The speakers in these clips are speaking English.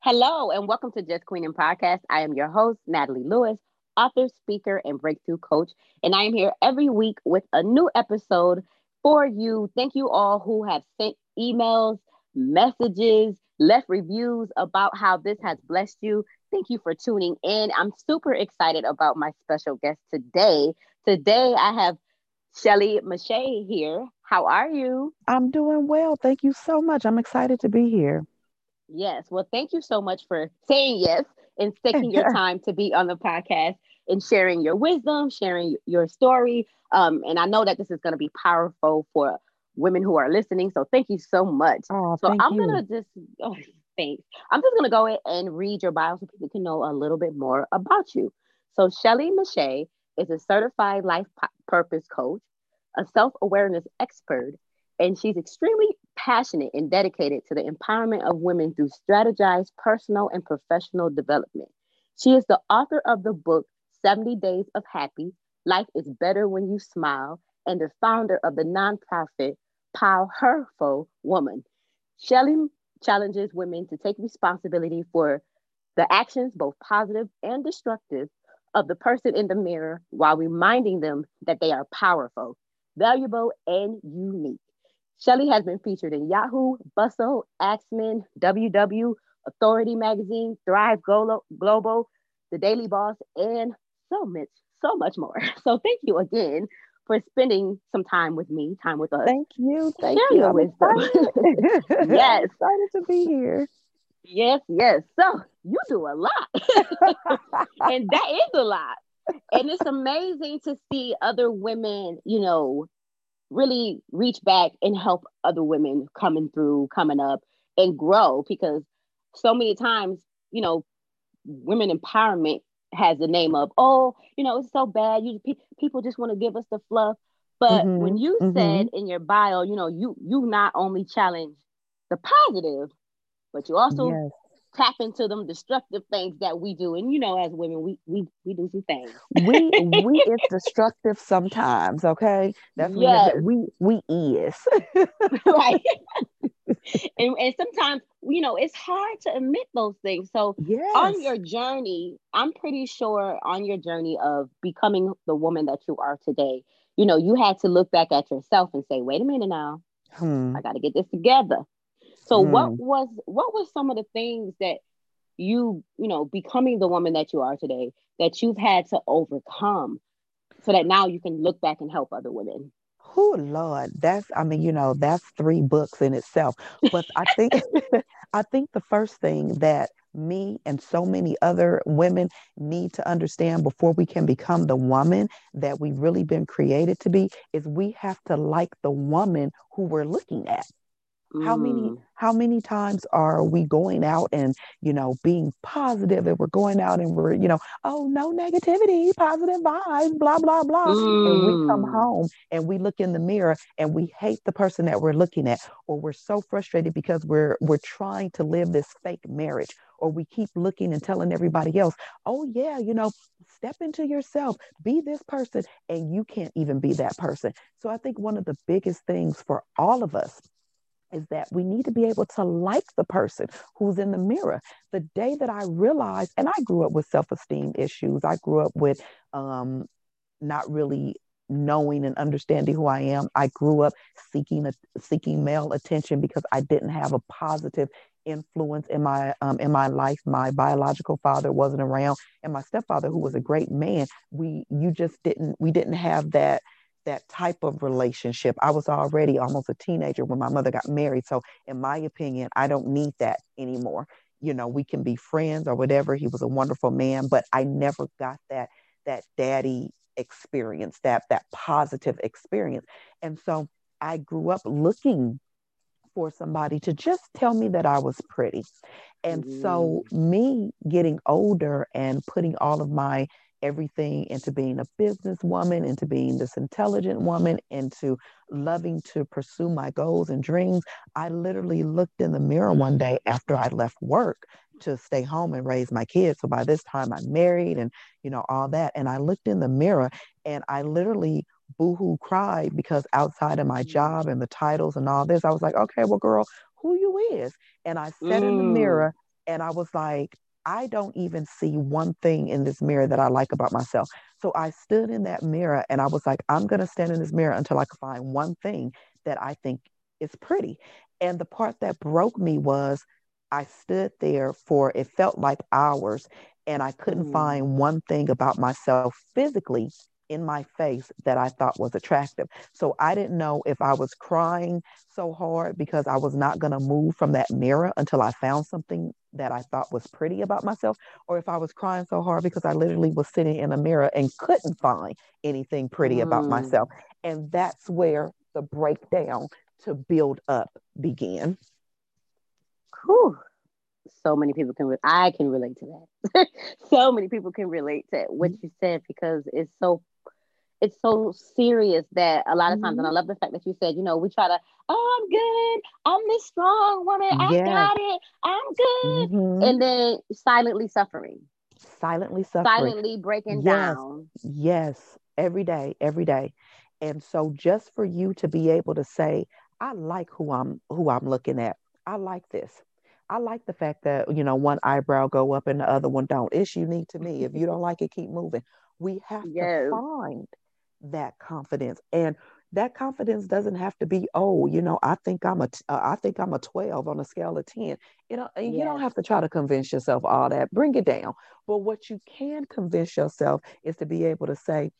Hello, and welcome to Just Queen and Podcast. I am your host, Natalie Lewis, author, speaker, and breakthrough coach. And I am here every week with a new episode for you. Thank you all who have sent emails, messages, left reviews about how this has blessed you. Thank you for tuning in. I'm super excited about my special guest today. Today, I have Shelly Mache here. How are you? I'm doing well. Thank you so much. I'm excited to be here. Yes. Well, thank you so much for saying yes and taking your time to be on the podcast and sharing your wisdom, sharing your story. Um, and I know that this is going to be powerful for women who are listening. So thank you so much. Oh, so I'm gonna just oh, thanks. I'm just gonna go and read your bio so people can know a little bit more about you. So Shelly Mache is a certified life purpose coach, a self-awareness expert, and she's extremely passionate and dedicated to the empowerment of women through strategized personal and professional development. She is the author of the book 70 Days of Happy Life is Better When You Smile and the founder of the nonprofit Powerful Woman. Shelly challenges women to take responsibility for the actions, both positive and destructive, of the person in the mirror while reminding them that they are powerful, valuable, and unique. Shelly has been featured in Yahoo, Bustle, Axman, WW, Authority Magazine, Thrive Global, The Daily Boss, and so much, so much more. So thank you again for spending some time with me, time with us. Thank you. Thank Share you. your wisdom. yes. I'm excited to be here. Yes, yes. So you do a lot. and that is a lot. And it's amazing to see other women, you know, really reach back and help other women coming through, coming up and grow because so many times, you know, women empowerment has the name of, oh, you know, it's so bad. You pe- people just want to give us the fluff. But Mhm, when you mhm. said in your bio, you know, you you not only challenge the positive, but you also Yes. Tap into them destructive things that we do. And you know, as women, we we we do some things. We we is destructive sometimes, okay? That's what we have Yes. we we is. right. and, and sometimes, you know, it's hard to admit those things. So yes. on your journey, I'm pretty sure on your journey of becoming the woman that you are today, you know, you had to look back at yourself and say, wait a minute now, Hmm. I got to get this together. So what Mm. was what were some of the things that you, you know, becoming the woman that you are today that you've had to overcome so that now you can look back and help other women? Oh Lord, that's I mean, you know, that's three books in itself. But I think I think the first thing that me and so many other women need to understand before we can become the woman that we've really been created to be is we have to like the woman who we're looking at. How many Mm, how many times are we going out and you know being positive and we're going out and we're you know oh no negativity positive vibes blah blah blah and we come mm. home and we look in the mirror and we hate the person that we're looking at or we're so frustrated because we're we're trying to live this fake marriage or we keep looking and telling everybody else oh yeah you know step into yourself be this person and you can't even be that person so i think one of the biggest things for all of us is that we need to be able to like the person who's in the mirror. The day that I realized, and I grew up with self esteem issues, I grew up with um, not really knowing and understanding who I am. I grew up seeking a, seeking male attention because I didn't have a positive influence in my um, in my life. My biological father wasn't around, and my stepfather, who was a great man, we you just didn't we didn't have that that type of relationship. I was already almost a teenager when my mother got married. So, in my opinion, I don't need that anymore. You know, we can be friends or whatever. He was a wonderful man, but I never got that that daddy experience, that that positive experience. And so I grew up looking for somebody to just tell me that I was pretty. And so mm-hmm. me getting older and putting all of my everything into being a businesswoman, into being this intelligent woman, into loving to pursue my goals and dreams. I literally looked in the mirror one day after I left work to stay home and raise my kids. So by this time I'm married and you know all that. And I looked in the mirror and I literally boohoo cried because outside of my job and the titles and all this, I was like, okay, well, girl, who you is? And I sat in the Mm. mirror And I was like, I don't even see one thing in this mirror that I like about myself. So I stood in that mirror and I was like, I'm going to stand in this mirror until I can find one thing that I think is pretty. And the part that broke me was I stood there for it felt like hours and I couldn't mm. find one thing about myself physically in my face that I thought was attractive. So I didn't know if I was crying so hard because I was not going to move from that mirror until I found something that I thought was pretty about myself, or if I was crying so hard because I literally was sitting in a mirror and couldn't find anything pretty mm. about myself. And that's where the breakdown to build up began. Whew so many people can re- I can relate to that. so many people can relate to what mm-hmm. you said because it's so it's so serious that a lot of times, mm-hmm. and I mm-hmm. love the fact that you said, you know, we try to, oh, I'm good, I'm this strong woman, I got it, I'm good, mm-hmm. and then silently suffering, silently suffering, silently breaking yes. down. Yes, every day, every day, and so just for you to be able to say, I like who I'm, who I'm looking at. I like this. I like the fact that you know one eyebrow go up and the other one don't. It's unique to me. If you don't like it, keep moving. We have yes. to find that confidence, and that confidence doesn't have to be oh you know i think i'm a uh, I think i'm a 12 on a scale of 10 you know yes. you don't have to try to convince yourself all that. Bring it down. But what you can convince yourself is to be able to say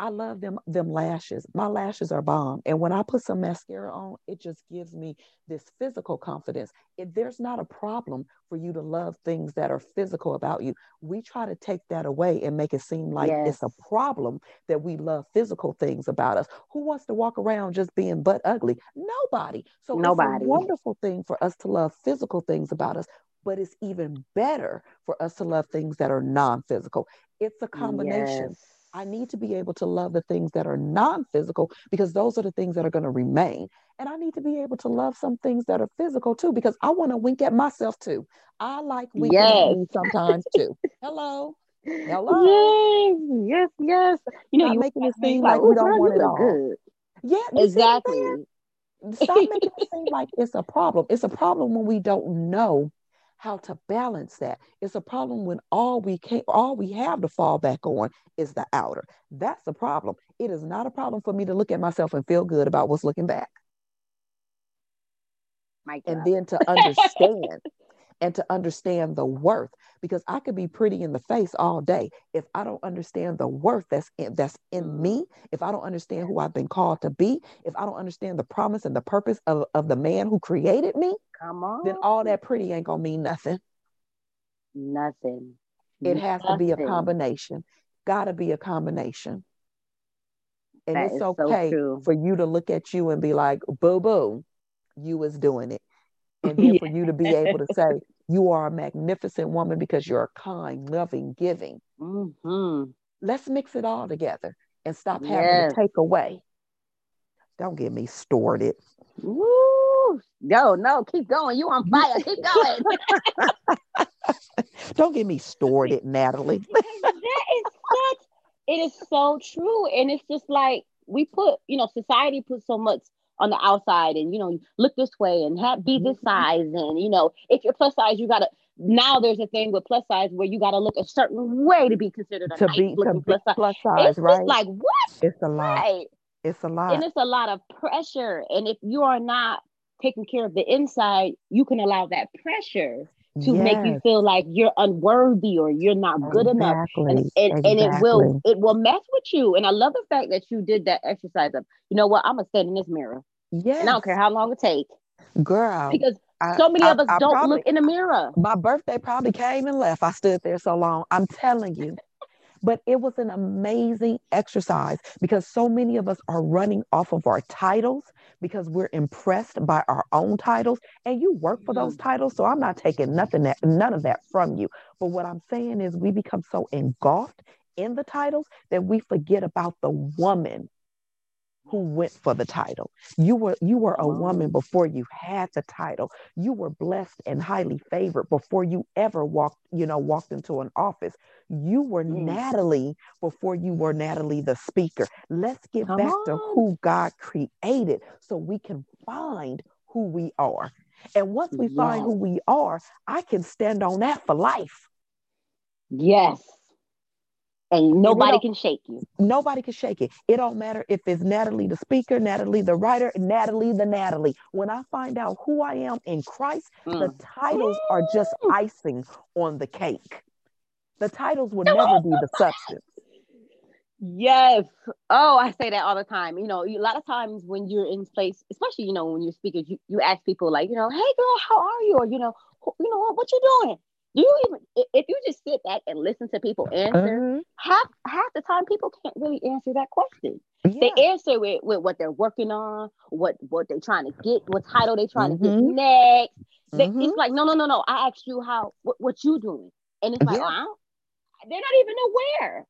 I love them them lashes. My lashes are bomb. And when I put some mascara on, it just gives me this physical confidence. It, there's not a problem for you to love things that are physical about you. We try to take that away and make it seem like yes. it's a problem that we love physical things about us. Who wants to walk around just being butt ugly? Nobody. So Nobody. it's a wonderful thing for us to love physical things about us but it's even better for us to love things that are non-physical. It's a combination. Yes. I need to be able to love the things that are non physical because those are the things that are going to remain. And I need to be able to love some things that are physical too because I want to wink at myself too. I like winking yes. at me sometimes too. Hello. Hello. Yes, yes, yes. You know, you're making it seem like, we don't want it all. Good. Yeah, exactly. Stop making it seem like it's a problem. It's a problem when we don't know how to balance that. It's a problem when all we can all we have to fall back on is the outer. That's a problem. It is not a problem for me to look at myself and feel good about what's looking back. and then to understand and to understand the worth because I could be pretty in the face all day if I don't understand the worth that's in, that's in mm. me, if I don't understand who I've been called to be, if I don't understand the promise and the purpose of, of the man who created me, come on. Then all that pretty ain't to mean nothing. Nothing. It has nothing. to be a combination. Got to be a combination. And that it's okay so for you to look at you and be like, boo boo, you was doing it and then for you to be able to say you are a magnificent woman because you're kind loving giving. Mm-hmm. let's mix it all together and stop having yes. to take away. Don't get me started. Woo! no no keep going. You on fire. Keep going. Don't get me started natalie. That is such it is so true. And it's just like we put you know society puts so much on the outside and you know look this way and have be this mm-hmm. size and you know if you're plus size you gotta now there's a thing with plus size where you gotta look a certain way to be considered a to nice be to plus, size. plus size it's right like what it's a lot right. it's a lot and it's a lot of pressure and if you are not taking care of the inside you can allow that pressure to yes. make you feel like you're unworthy or you're not good exactly. enough and, and, exactly. and, it will it will mess with you and i love the fact that you did that exercise of you know what i'm gonna stand in this mirror yeah. And I don't care how long it takes. Girl. Because so many I, of us I, don't probably, look in the mirror. My birthday probably came and left. I stood there so long. I'm telling you. but it was an amazing exercise because so many of us are running off of our titles because we're impressed by our own titles and you work for those mm-hmm. titles so i'm not taking nothing that none of that from you but what i'm saying is we become so engulfed in the titles that we forget about the woman who went for the title. You were you were a woman before you had the title. You were blessed and highly favored before you ever walked, you know, walked into an office. You were mm. Natalie before you were Natalie the speaker. Let's get Come back on. to who God created so we can find who we are. And once we yes. find who we are, I can stand on that for life. Yes. And nobody and can shake you. Nobody can shake it. It don't matter if it's Natalie the speaker, Natalie the writer, Natalie the Natalie. When I find out who I am in Christ, mm. the titles mm. are just icing on the cake. The titles will never be the substance. Yes. Oh, I say that all the time. You know, a lot of times when you're in place, especially you know when you're speaking, you, you ask people like, you know, hey girl, how are you? Or you know, you know what you doing? Do you even if you just sit back and listen to people answer, uh-huh. half half the time people can't really answer that question. Yeah. They answer with, with what they're working on, what what they're trying to get, what title they're trying mm-hmm. to get mm-hmm. next. They, mm-hmm. It's like no no no no. I asked you how what, what you doing, and it's like yeah. oh, they're not even aware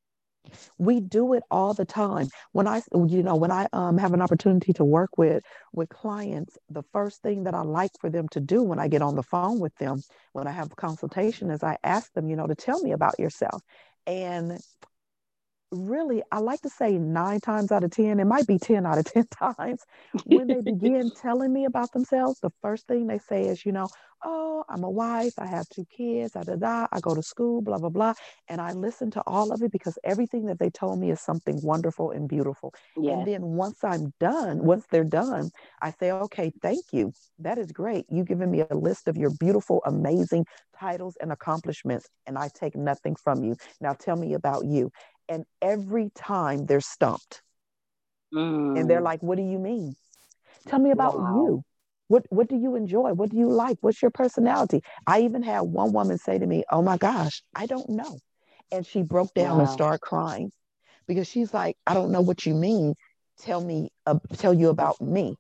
we do it all the time. When i you know when i um, have an opportunity to work with with clients the first thing that i like for them to do when i get on the phone with them when i have a consultation is i ask them you know to tell me about yourself. And really, I like to say nine times out of 10, it might be 10 out of 10 times, when they begin telling me about themselves, the first thing they say is, you know, oh, I'm a wife, I have two kids, da da da, I go to school, blah, blah, blah. And I listen to all of it because everything that they told me is something wonderful and beautiful. Yeah. And then once I'm done, once they're done, I say, okay, thank you. That is great. You've given me a list of your beautiful, amazing titles and accomplishments, and I take nothing from you. Now tell me about you and every time they're stumped. Mm. And they're mm. like, What do you mean? Tell me about wow. you. What what do you enjoy? What do you like? What's your personality? I even had one woman say to me, Oh my gosh, I don't know. And she broke down wow. and started crying because she's like, I don't know what you mean. Tell me, uh, tell you about me.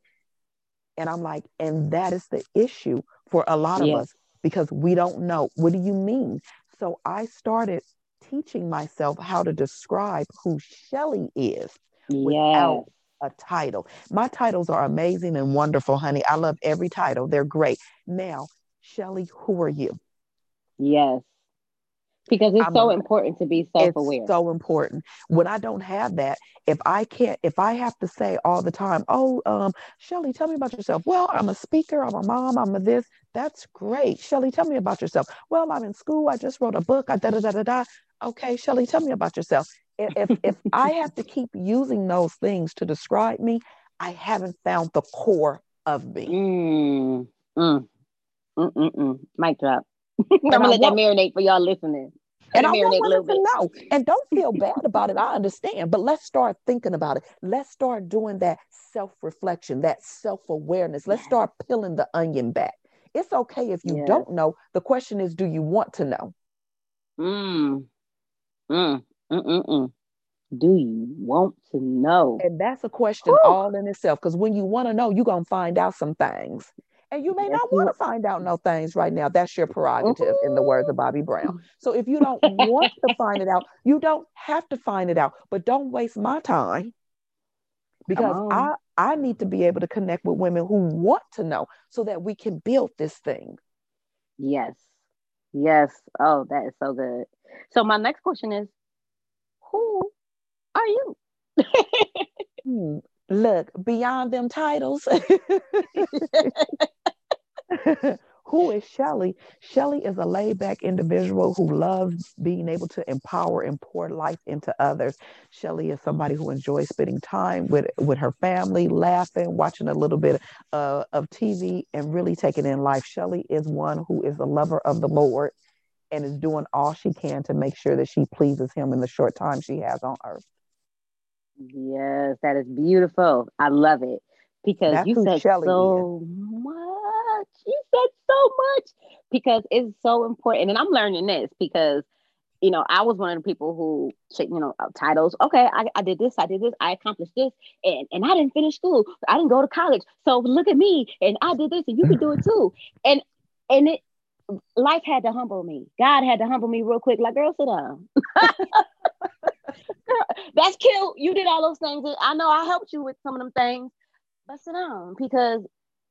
And I'm like, and that is the issue for a lot yes. of us because we don't know. What do you mean? So I started teaching myself how to describe who Shelly is without yes. a title. My titles are amazing and wonderful, honey. I love every title. They're great. Now, Shelly, who are you? Yes because it's I'm so a, important to be self-aware so important when i don't have that if i can't if i have to say all the time oh um shelly tell me about yourself well i'm a speaker i'm a mom i'm a this that's great shelly tell me about yourself well i'm in school i just wrote a book i da da da da da okay shelly tell me about yourself if if i have to keep using those things to describe me i haven't found the core of me mm, mm, mm, mm, mm. mic drop I'm gonna let that marinate for y'all listening. And I want women to know. And don't feel bad about it. I understand. But let's start thinking about it. Let's start doing that self-reflection, that self-awareness. Let's start peeling the onion back. It's okay if you yes. don't know. The question is, do you want to know? Mm. Mm. Mm-mm-mm. Do you want to know? And that's a question Whew. all in itself. Because when you want to know, you're gonna find out some things. And you may yes, not want to find out no things right now. That's your prerogative, in the words of Bobby Brown. Mm-hmm. So if you don't want to find it out, you don't have to find it out. But don't waste my time because I I need to be able to connect with women who want to know so that we can build this thing. Yes. Yes. Oh, that is so good. So my next question is who are you? hmm. Look, beyond them titles. who is Shelly? Shelly is a laid back individual who loves being able to empower and pour life into others. Shelly is somebody who enjoys spending time with, with her family, laughing, watching a little bit uh, of TV, and really taking in life. Shelly is one who is a lover of the Lord and is doing all she can to make sure that she pleases him in the short time she has on earth. Yes, that is beautiful. I love it because That's you said Shelley so is. much. You said so much because it's so important. And I'm learning this because, you know, I was one of the people who, you know, titles. Okay, I, I did this, I did this, I accomplished this, and, and I didn't finish school. I didn't go to college. So look at me, and I did this, and you can do it too. And and it life had to humble me. God had to humble me real quick. Like, girl, sit down. That's cute. You did all those things. I know I helped you with some of them things, but sit down because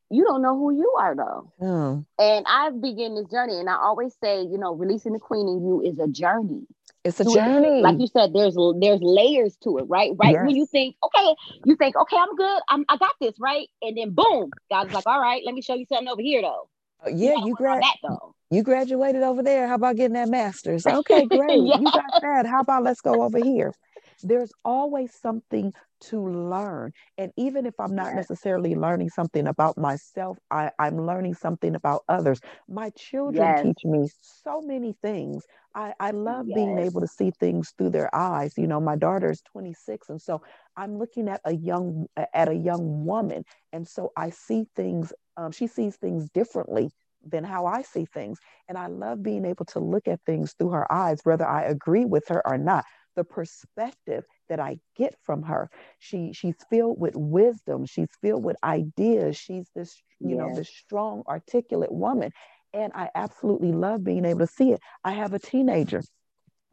you don't know who you are though. Mm. And I've begun this journey, and I always say, you know, releasing the queen in you is a journey. It's a To it- journey. Like you said, there's there's layers to it, right? Right when you think, okay, you think, okay, I'm good, I'm I got this, right? And then boom, God's like, all right, let me show you something over here though. Uh, yeah, you work grad that though. you graduated over there. How about getting that master's? Okay, great. Yeah. You got that. How about let's go over here? There's always something to learn. And even if I'm not necessarily learning something about myself, I, I'm learning something about others. My children Yes. teach me so many things. I, I love being able to see things through their eyes. You know, my daughter is 26, and so I'm looking at a young at a young woman, and so I see things. Um, she sees things differently than how I see things. And I love being able to look at things through her eyes, whether I agree with her or not. The perspective that I get from her, she she's filled with wisdom. She's filled with ideas. She's this, you know, this strong, articulate woman. And I absolutely love being able to see it. I have a teenager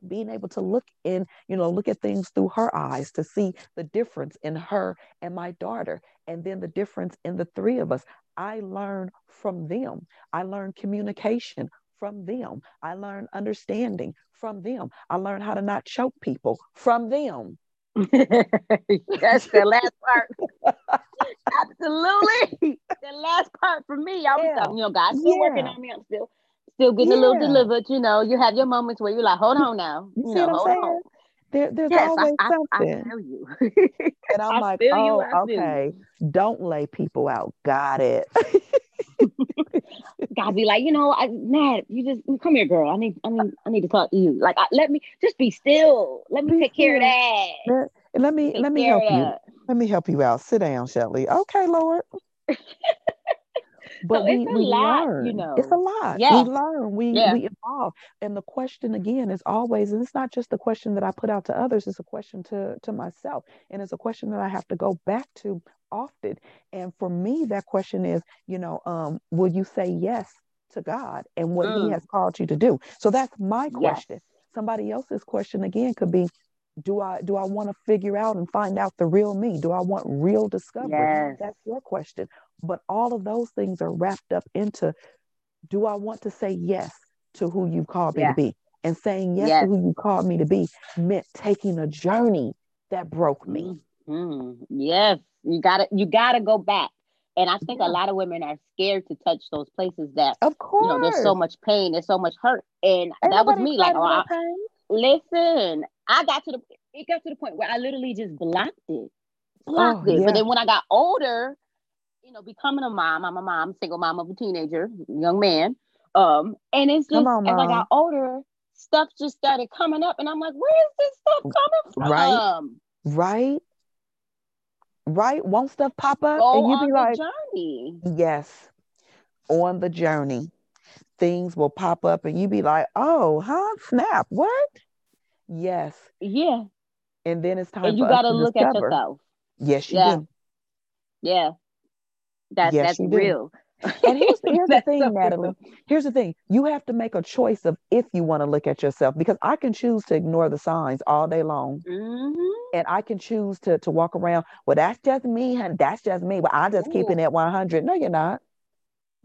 being able to look in, you know, look at things through her eyes to see the difference in her and my daughter, and then the difference in the three of us. I learn from them. I learn communication from them. I learn understanding from them. I learn how to not choke people from them. That's the last part. Absolutely. The last part for me. I was, Yeah. you know, God's still working on me. I'm still still getting a little delivered. You know, you have your moments where you're like, hold on now. You You, see know, what I'm hold saying? on. There, there's Yes, I, always I, I something. feel you. and I'm I like, oh, you." okay. Don't lay people out. Got it. God be like, you know, I Nat, you just come here, girl. I need, I need, I need to talk to you. Like, I, let me just be still. Let me Be take care of that. let, let me Take let me help you. Let me help you out. Sit down, Shelly. Okay, Lord. But So we, it's a we lot, learn. you know. It's a lot. Yeah. We learn. We Yeah. we evolve. And the question again is always, and it's not just the question that I put out to others, it's a question to to myself. And it's a question that I have to go back to often. And for me, that question is, you know, um, will you say yes to God and what He Mm. has called you to do? So that's my Yes. question. Somebody else's question again could be, do I do I want to figure out and find out the real me? Do I want real discovery? Yes. That's your question. But all of those things are wrapped up into do I want to say yes to who you've called me Yeah. to be? And saying yes, Yes. to who you called me to be meant taking a journey that broke me. Mhm. Yes, you gotta you gotta go back. And I think Yeah. a lot of women are scared to touch those places that Of course you know there's so much pain, there's so much hurt. And Ain't that was me. Like, oh, I. listen, I got to the it got to the point where I literally just blocked it. Blocked Oh, it. yeah. But then when I got older, you know, becoming a mom, I'm a mom, single mom of a teenager, young man. Um, and it's just on, as I got older, stuff just started coming up, and I'm like, where is this stuff coming from? Right. Right? Right? Won't stuff pop up and you be like, journey. yes, on the journey, things will pop up and you be like, oh, huh? Snap. What? Yes. Yeah. And then it's time And you gotta to look at yourself. Yes, you Yeah. do. Yeah. That Yes, that's real. And here's the, here's the thing, so Natalie. Here's the thing. You have to make a choice of if you want to look at yourself because I can choose to ignore the signs all day long. Mhm. And I can choose to to walk around. Well, that's just me, and that's just me. But I'm just keeping it 100. No, you're not.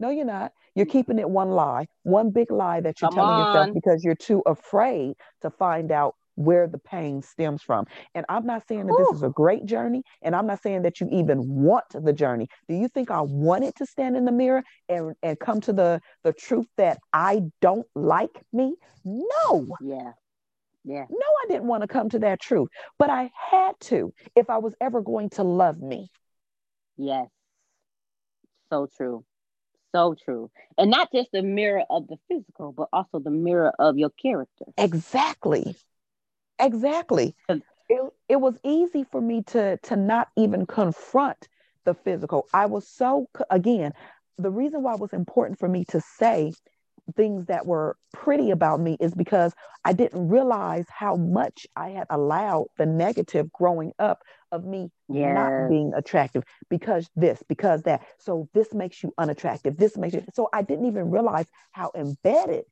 No, you're not. You're keeping it one lie, one big lie that you're Come telling yourself because you're too afraid to find out where the pain stems from. And I'm not saying that this is a great journey, and I'm not saying that you even want the journey. Do you think I wanted to stand in the mirror and, and come to the, the truth that I don't like me? No. Yeah. Yeah. No, I didn't want to come to that truth, but I had to if I was ever going to love me. Yes. So true. So true. And not just the mirror of the physical, but also the mirror of your character. Exactly. Exactly. It, it was easy for me to to not even confront the physical. I was so again, the reason why it was important for me to say things that were pretty about me is because I didn't realize how much I had allowed the negative growing up of me not being attractive because this, because that. So this makes you unattractive. This makes you so I didn't even realize how embedded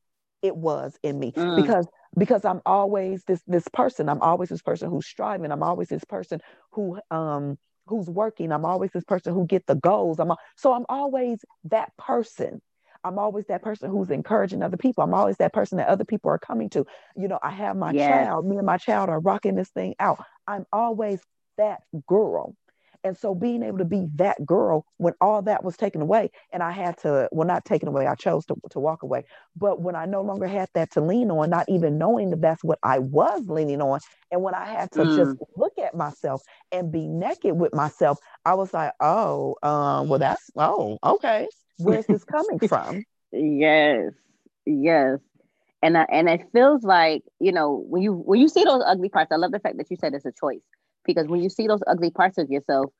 it was in me Mm. because because I'm always this this person. I'm always this person who's striving. I'm always this person who um who's working. I'm always this person who get the goals. I'm so I'm always that person. I'm always that person who's encouraging other people. I'm always that person that other people are coming to. You know, I have my yes. child, me and my child are rocking this thing out. I'm always that girl. And so being able to be that girl when all that was taken away, and I had to, well, not taken away, I chose to, to walk away. But when I no longer had that to lean on, not even knowing that that's what I was leaning on, and when I had to mm. just look at myself and be naked with myself, I was like, oh, um, well, that's, oh, okay. Where's this coming from? yes, yes. And, uh, and it feels like you know when you when you see those ugly parts. I love the fact that you said it's a choice because when you see those ugly parts of yourself,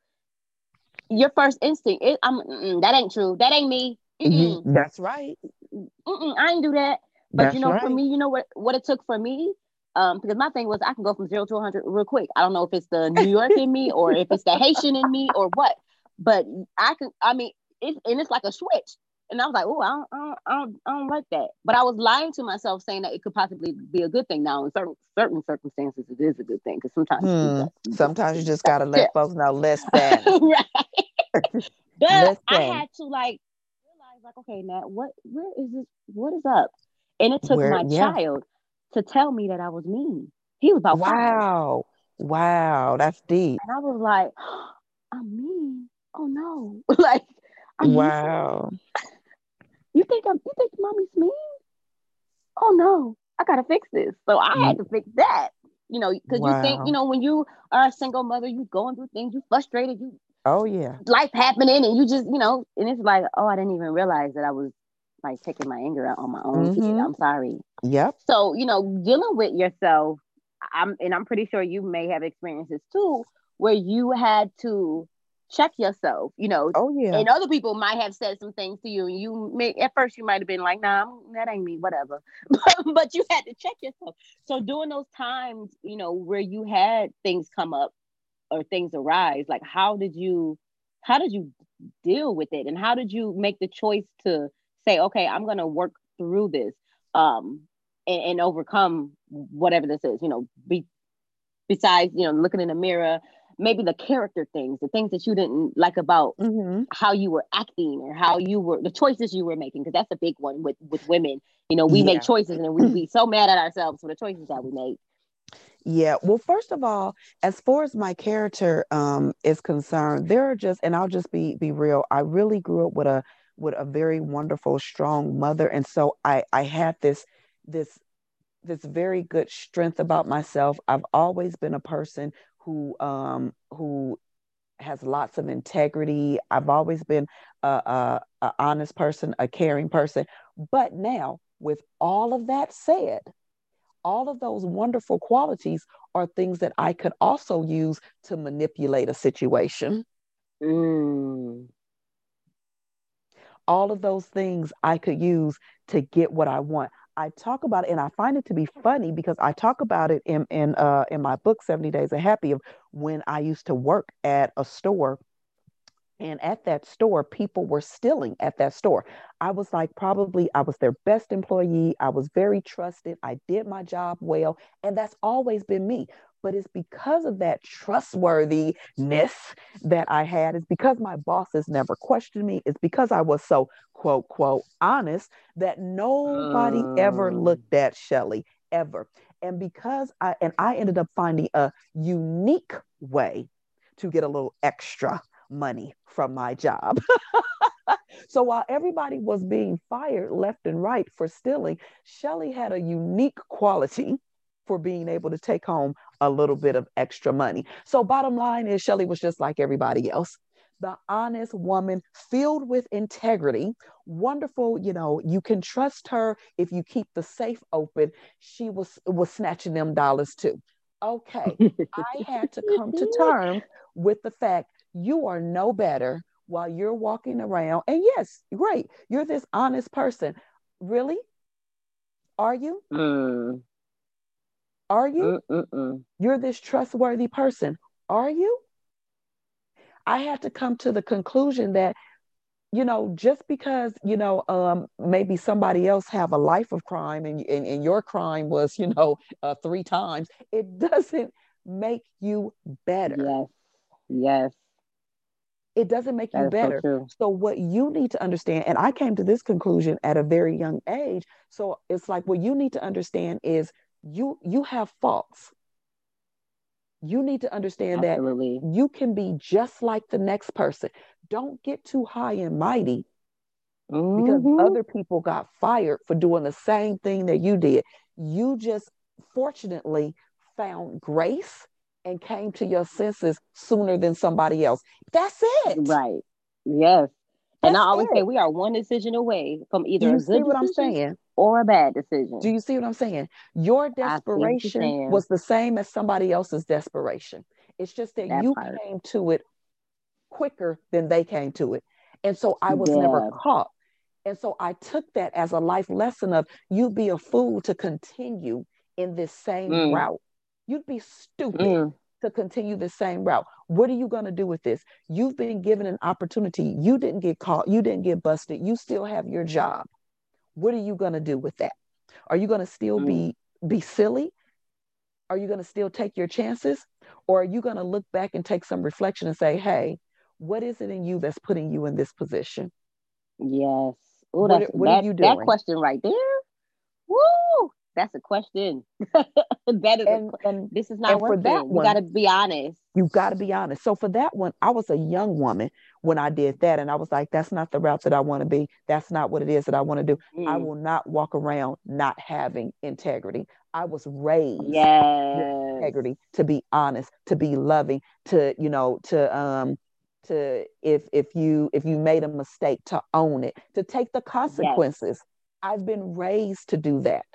your first instinct is, "I'm that ain't true. That ain't me." Mm-mm. That's right. Mm-mm, I ain't do that. But That's you know, right. for me, you know what what it took for me. Um, because my thing was I can go from zero to 100 real quick. I don't know if it's the New York in me or if it's the Haitian in me or what, but I can. I mean, it, and it's like a switch. And I was like, oh, I don't, I, don't, I, don't, I don't like that. But I was lying to myself saying that it could possibly be a good thing. Now, in certain certain circumstances, it is a good thing because sometimes hmm. sometimes you just gotta let yeah. folks know less than. right. but I had to like realize, like, okay, Nat, what, where is this? What is up? And it took where, my yeah. child to tell me that I was mean. He was about wow, five. wow, that's deep. And I was like, I'm mean. Oh no, like, wow. You think I'm you think mommy's mean? Oh no, I gotta fix this. So I had to fix that. You know, because wow. you think, you know, when you are a single mother, you going through things, you frustrated, you oh yeah, life happening, and you just, you know, and it's like, oh, I didn't even realize that I was like taking my anger out on my own mm-hmm. I'm sorry. Yep. So, you know, dealing with yourself, I'm and I'm pretty sure you may have experiences too, where you had to check yourself, you know. Oh yeah. And other people might have said some things to you, and you may at first you might have been like, "Nah, that ain't me, whatever," but you had to check yourself. So during those times, you know, where you had things come up or things arise, like how did you, how did you deal with it, and how did you make the choice to say, "Okay, I'm gonna work through this," um, and, and overcome whatever this is, you know, be besides you know looking in the mirror maybe the character things, the things that you didn't like about mm-hmm. how you were acting or how you were the choices you were making, because that's a big one with with women. You know, we yeah. make choices and we be so mad at ourselves for the choices that we make. Yeah. Well, first of all, as far as my character um, is concerned, there are just, and I'll just be be real. I really grew up with a with a very wonderful, strong mother, and so I I had this this this very good strength about myself. I've always been a person who um, who has lots of integrity. I've always been a, a, a honest person, a caring person. But now, with all of that said, all of those wonderful qualities are things that I could also use to manipulate a situation. Mm. All of those things I could use to get what I want. I talk about it and I find it to be funny because I talk about it in in uh in my book 70 Days of Happy of when I used to work at a store and at that store people were stealing at that store. I was like probably I was their best employee. I was very trusted. I did my job well and that's always been me but it's because of that trustworthiness that I had. It's because my bosses never questioned me. It's because I was so quote, quote, honest that nobody ever oh. looked at Shelly ever. And because I, and I ended up finding a unique way to get a little extra money from my job. so while everybody was being fired left and right for stealing, Shelly had a unique quality for being able to take home a little bit of extra money. So, bottom line is, Shelly was just like everybody else. The honest woman filled with integrity, wonderful. You know, you can trust her if you keep the safe open. She was was snatching them dollars too. Okay, I had to come to terms with the fact you are no better while you're walking around. And yes, great, you're this honest person. Really? Are you? Mm. Are you? Mm-mm-mm. You're this trustworthy person. Are you? I had to come to the conclusion that, you know, just because, you know, um, maybe somebody else have a life of crime and, and, and your crime was, you know, uh, three times, it doesn't make you better. Yes. Yes. It doesn't make you better. So, so, what you need to understand, and I came to this conclusion at a very young age. So it's like what you need to understand is you you have faults. You need to understand Absolutely. that you can be just like the next person. Don't get too high and mighty mm-hmm. because other people got fired for doing the same thing that you did. You just fortunately found grace and came to your senses sooner than somebody else. That's it. Right. Yes. That's and I always it. say we are one decision away from either a good what I'm saying? Or a bad decision. Do you see what I'm saying? Your desperation was the same as somebody else's desperation. It's just that, that you part. came to it quicker than they came to it. And so I was yeah. never caught. And so I took that as a life lesson of you be a fool to continue in this same mm. route. You'd be stupid mm. to continue the same route. What are you going to do with this? You've been given an opportunity. You didn't get caught. You didn't get busted. You still have your job. What are you going to do with that? Are you going to still mm. be be silly? Are you going to still take your chances? Or are you going to look back and take some reflection and say, hey, what is it in you that's putting you in this position? Yes. Ooh, what, what that, are you doing? That question right there. Woo! That's a question. that is and, a, and this is not and working. For that one, you got to be honest. You got to be honest. So for that one, I was a young woman when I did that, and I was like, "That's not the route that I want to be. That's not what it is that I want to do. Mm. I will not walk around not having integrity. I was raised yes. integrity to be honest, to be loving, to you know, to um, to if if you if you made a mistake to own it, to take the consequences. Yes. I've been raised to do that.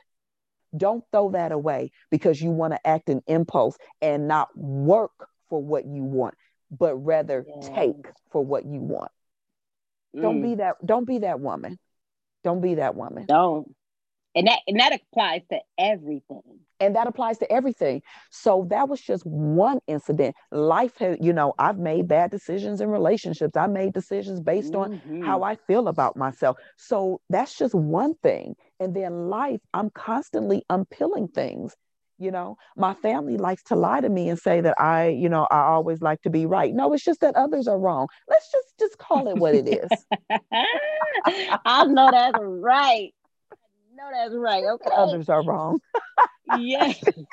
Don't throw that away because you want to act an impulse and not work for what you want, but rather yeah. take for what you want. Mm. Don't be that don't be that woman. Don't be that woman. Don't. And that and that applies to everything. And that applies to everything. So that was just one incident. Life has, you know, I've made bad decisions in relationships. I made decisions based mm-hmm. on how I feel about myself. So that's just one thing. And then life, I'm constantly unpilling things. You know, my family likes to lie to me and say that I, you know, I always like to be right. No, it's just that others are wrong. Let's just just call it what it is. I know that's right. Know that's right. Okay. Others are wrong. yes.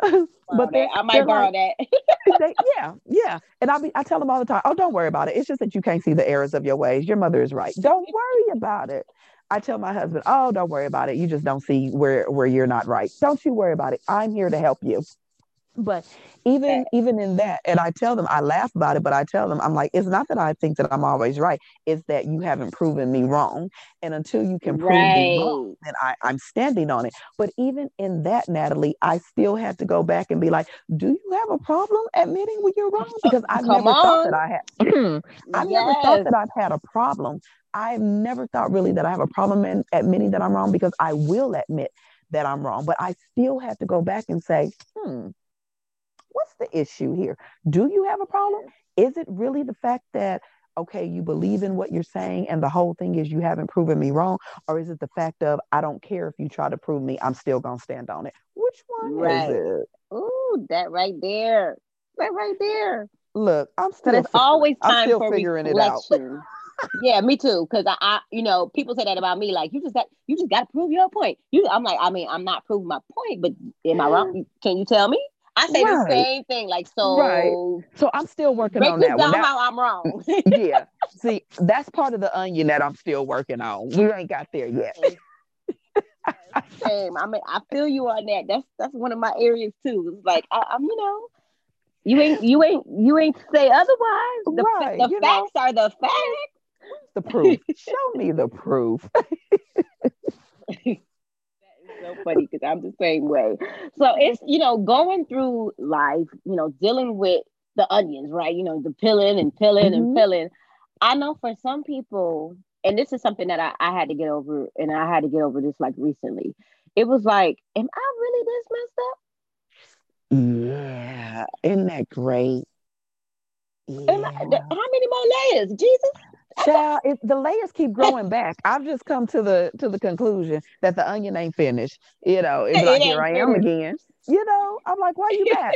but they, I might borrow like, that. they, yeah, yeah. And I be I tell them all the time, oh, don't worry about it. It's just that you can't see the errors of your ways. Your mother is right. Don't worry about it. I tell my husband, "Oh, don't worry about it. You just don't see where where you're not right. Don't you worry about it. I'm here to help you." But even even in that, and I tell them, I laugh about it, but I tell them, I'm like, it's not that I think that I'm always right. It's that you haven't proven me wrong. And until you can prove right. me wrong, then I, I'm standing on it. But even in that, Natalie, I still have to go back and be like, do you have a problem admitting when you're wrong? Because I never on. thought that I had I yes. never thought that I've had a problem I've never thought really that I have a problem in admitting that I'm wrong because I will admit that I'm wrong, but I still have to go back and say, hmm, what's the issue here? Do you have a problem? Is it really the fact that, okay, you believe in what you're saying and the whole thing is you haven't proven me wrong? Or is it the fact of, I don't care if you try to prove me, I'm still going to stand on it? Which one right. is it? Ooh, that right there. That right there. Look, I'm still. It's always time I'm still for figuring reflection. it out yeah, me too. Because I, I, you know, people say that about me. Like, you just got, you just got to prove your point. You, I'm like, I mean, I'm not proving my point, but am I wrong? Can you tell me? I say right. the same thing. Like, so, right. So I'm still working on that. That, how I'm wrong. yeah. See, that's part of the onion that I'm still working on. We ain't got there yet. same. I mean, I feel you on that. That's that's one of my areas too. It's like I, am you know, you ain't you ain't you ain't say otherwise. The, right, the facts know? are the facts the proof? Show me the proof. so funny because I'm the same way. So it's you know going through life, you know, dealing with the onions, right? You know, the peeling and peeling mm-hmm. and peeling. I know for some people, and this is something that I, I had to get over, and I had to get over this like recently. It was like, am I really this messed up? Yeah, isn't that great? Yeah. I, how many more layers, Jesus? Child, if the layers keep growing back, I've just come to the to the conclusion that the onion ain't finished. You know, it's like here I am again. You know, I'm like, why you back?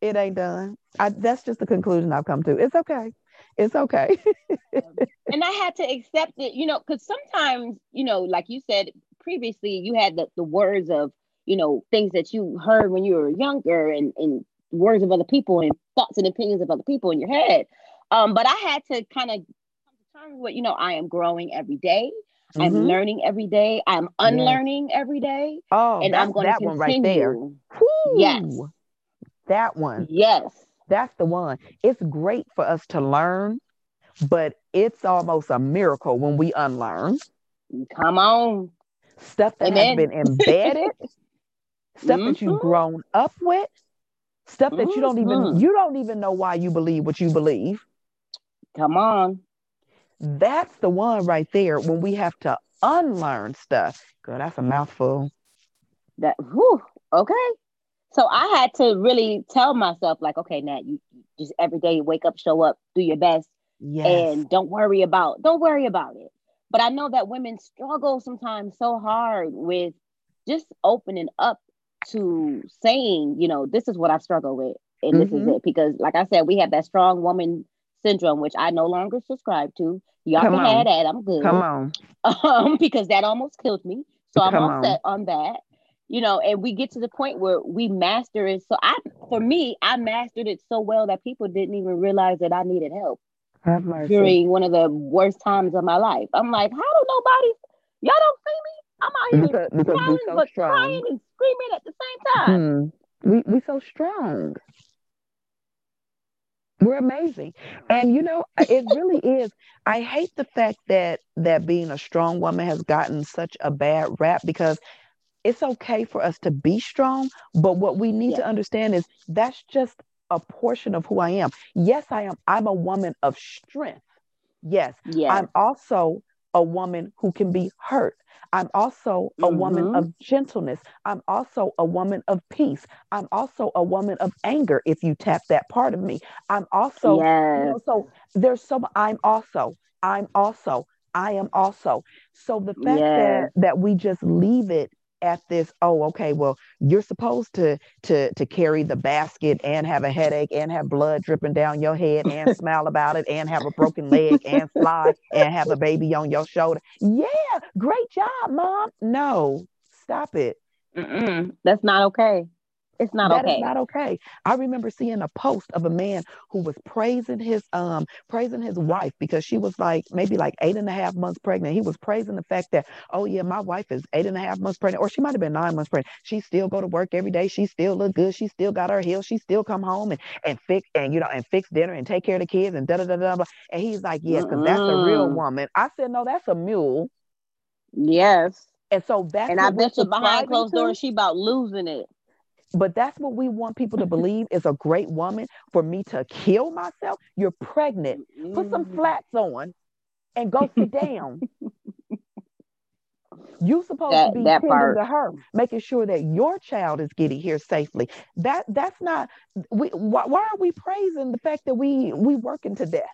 it ain't done. I, that's just the conclusion I've come to. It's okay. It's okay. and I had to accept it, you know, because sometimes, you know, like you said previously, you had the, the words of, you know, things that you heard when you were younger and, and words of other people and thoughts and opinions of other people in your head. Um, but I had to kind of to you know, I am growing every day. Mm-hmm. I'm learning every day. I'm unlearning yes. every day. Oh, and I'm going that to continue. one right there. Woo! Yes, that one. Yes, that's the one. It's great for us to learn, but it's almost a miracle when we unlearn. Come on. Stuff that Amen. has been embedded, stuff mm-hmm. that you've mm-hmm. grown up with, stuff that mm-hmm. you don't even mm-hmm. you don't even know why you believe what you believe. Come on. That's the one right there when we have to unlearn stuff. Girl, that's a mouthful. That whew, okay. So I had to really tell myself, like, okay, Nat, you just every day wake up, show up, do your best, yes. and don't worry about don't worry about it. But I know that women struggle sometimes so hard with just opening up to saying, you know, this is what I struggle with, and mm-hmm. this is mm-hmm. it. Because, like I said, we have that strong woman syndrome, which I no longer subscribe to. Y'all Come can on. have that. I'm good. Come on. Um, because that almost killed me. So I'm all set on that. You know, and we get to the point where we master it. So I for me, I mastered it so well that people didn't even realize that I needed help during one of the worst times of my life. I'm like, how do nobody y'all don't see me? I'm out here because, because so but strong. crying and screaming at the same time. Hmm. We we so strong. We're amazing. And you know, it really is. I hate the fact that that being a strong woman has gotten such a bad rap because it's okay for us to be strong, but what we need yeah. to understand is that's just a portion of who I am. Yes, I am. I'm a woman of strength. Yes. yes. I'm also a woman who can be hurt. I'm also a mm-hmm. woman of gentleness. I'm also a woman of peace. I'm also a woman of anger if you tap that part of me. I'm also, yes. you know, so there's some, I'm also, I'm also, I am also. So the fact yes. that that we just leave it at this oh okay well you're supposed to to to carry the basket and have a headache and have blood dripping down your head and smile about it and have a broken leg and fly and have a baby on your shoulder. Yeah great job mom. No stop it. Mm-mm, that's not okay it's not that okay. not okay. I remember seeing a post of a man who was praising his um praising his wife because she was like maybe like eight and a half months pregnant. He was praising the fact that oh yeah, my wife is eight and a half months pregnant, or she might have been nine months pregnant. She still go to work every day. She still look good. She still got her heels. She still come home and and fix and you know and fix dinner and take care of the kids and da da da da. And he's like, yeah, because that's a real woman. I said no, that's a mule. Yes. And so that's and I bet you behind closed doors she about losing it. But that's what we want people to believe is a great woman for me to kill myself. You're pregnant. Put some flats on and go sit down. You supposed that, to be tending part. to her, making sure that your child is getting here safely. That that's not. We why, why are we praising the fact that we we working to death?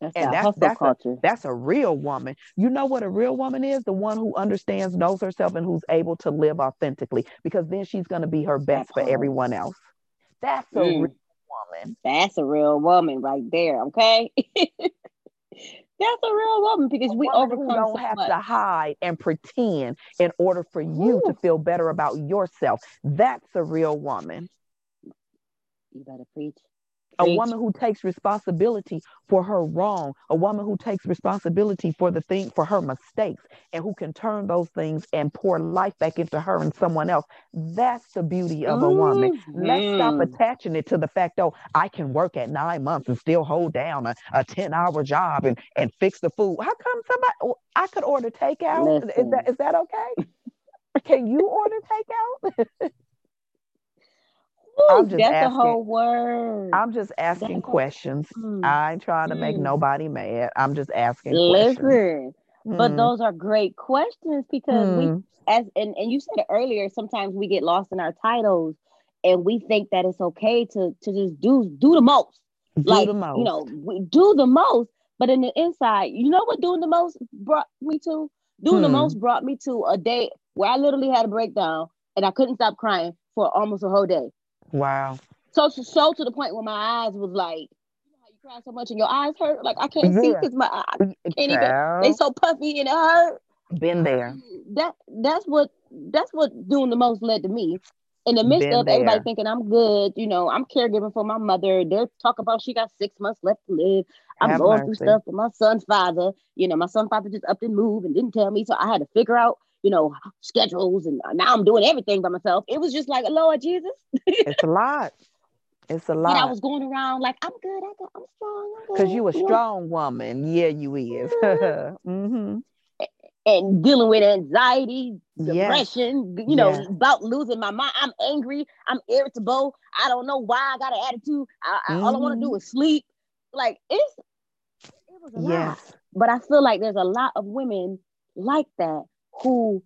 That's and that's that's a, that's a real woman. You know what a real woman is? The one who understands, knows herself, and who's able to live authentically. Because then she's going to be her best for everyone else. That's a mm. real woman. That's a real woman right there. Okay. That's a real woman because we overcome. don't so have much. to hide and pretend in order for you Ooh. to feel better about yourself. That's a real woman. You better preach a woman who takes responsibility for her wrong, a woman who takes responsibility for the thing, for her mistakes, and who can turn those things and pour life back into her and someone else. That's the beauty of a woman. Mm-hmm. Let's stop attaching it to the fact, oh, I can work at nine months and still hold down a, a 10 hour job and, and fix the food. How come somebody, oh, I could order takeout? Is that, is that okay? can you order takeout? I'm just that's asking, the whole word. I'm just asking that's questions. A, I ain't trying to mm. make nobody mad. I'm just asking Listen, questions. but mm. those are great questions because mm. we as and, and you said earlier, sometimes we get lost in our titles and we think that it's okay to to just do do the most. Do like the most. you know, we do the most, but in the inside, you know what doing the most brought me to? Doing the hmm. most brought me to a day where I literally had a breakdown and I couldn't stop crying for almost a whole day. Wow. So so to the point where my eyes was like, you know how you cry so much and your eyes hurt? Like I can't see because my eyes mm, can't even. They so puffy and it hurt. been there. That that's what that's what doing the most led to me. In the midst Been of everybody thinking I'm good, you know, I'm caregiving for my mother. They're talking about she got six months left to live. I'm Have going mercy. through stuff with my son's father. You know, my son's father just up and moved and didn't tell me, so I had to figure out, you know, schedules. And now I'm doing everything by myself. It was just like, Lord Jesus, It's a lot. It's a lot. and I was going around like I'm good. I got, I'm strong. Because you a strong woman. Yeah, you is. hmm and dealing with anxiety, Yes. depression, you know, Yes. about losing my mind. I'm angry. I'm irritable. I don't know why I got an attitude. I, I, all I want to do Mhm. is sleep. Like it's it was a lot. But I feel like there's a lot of women like that who,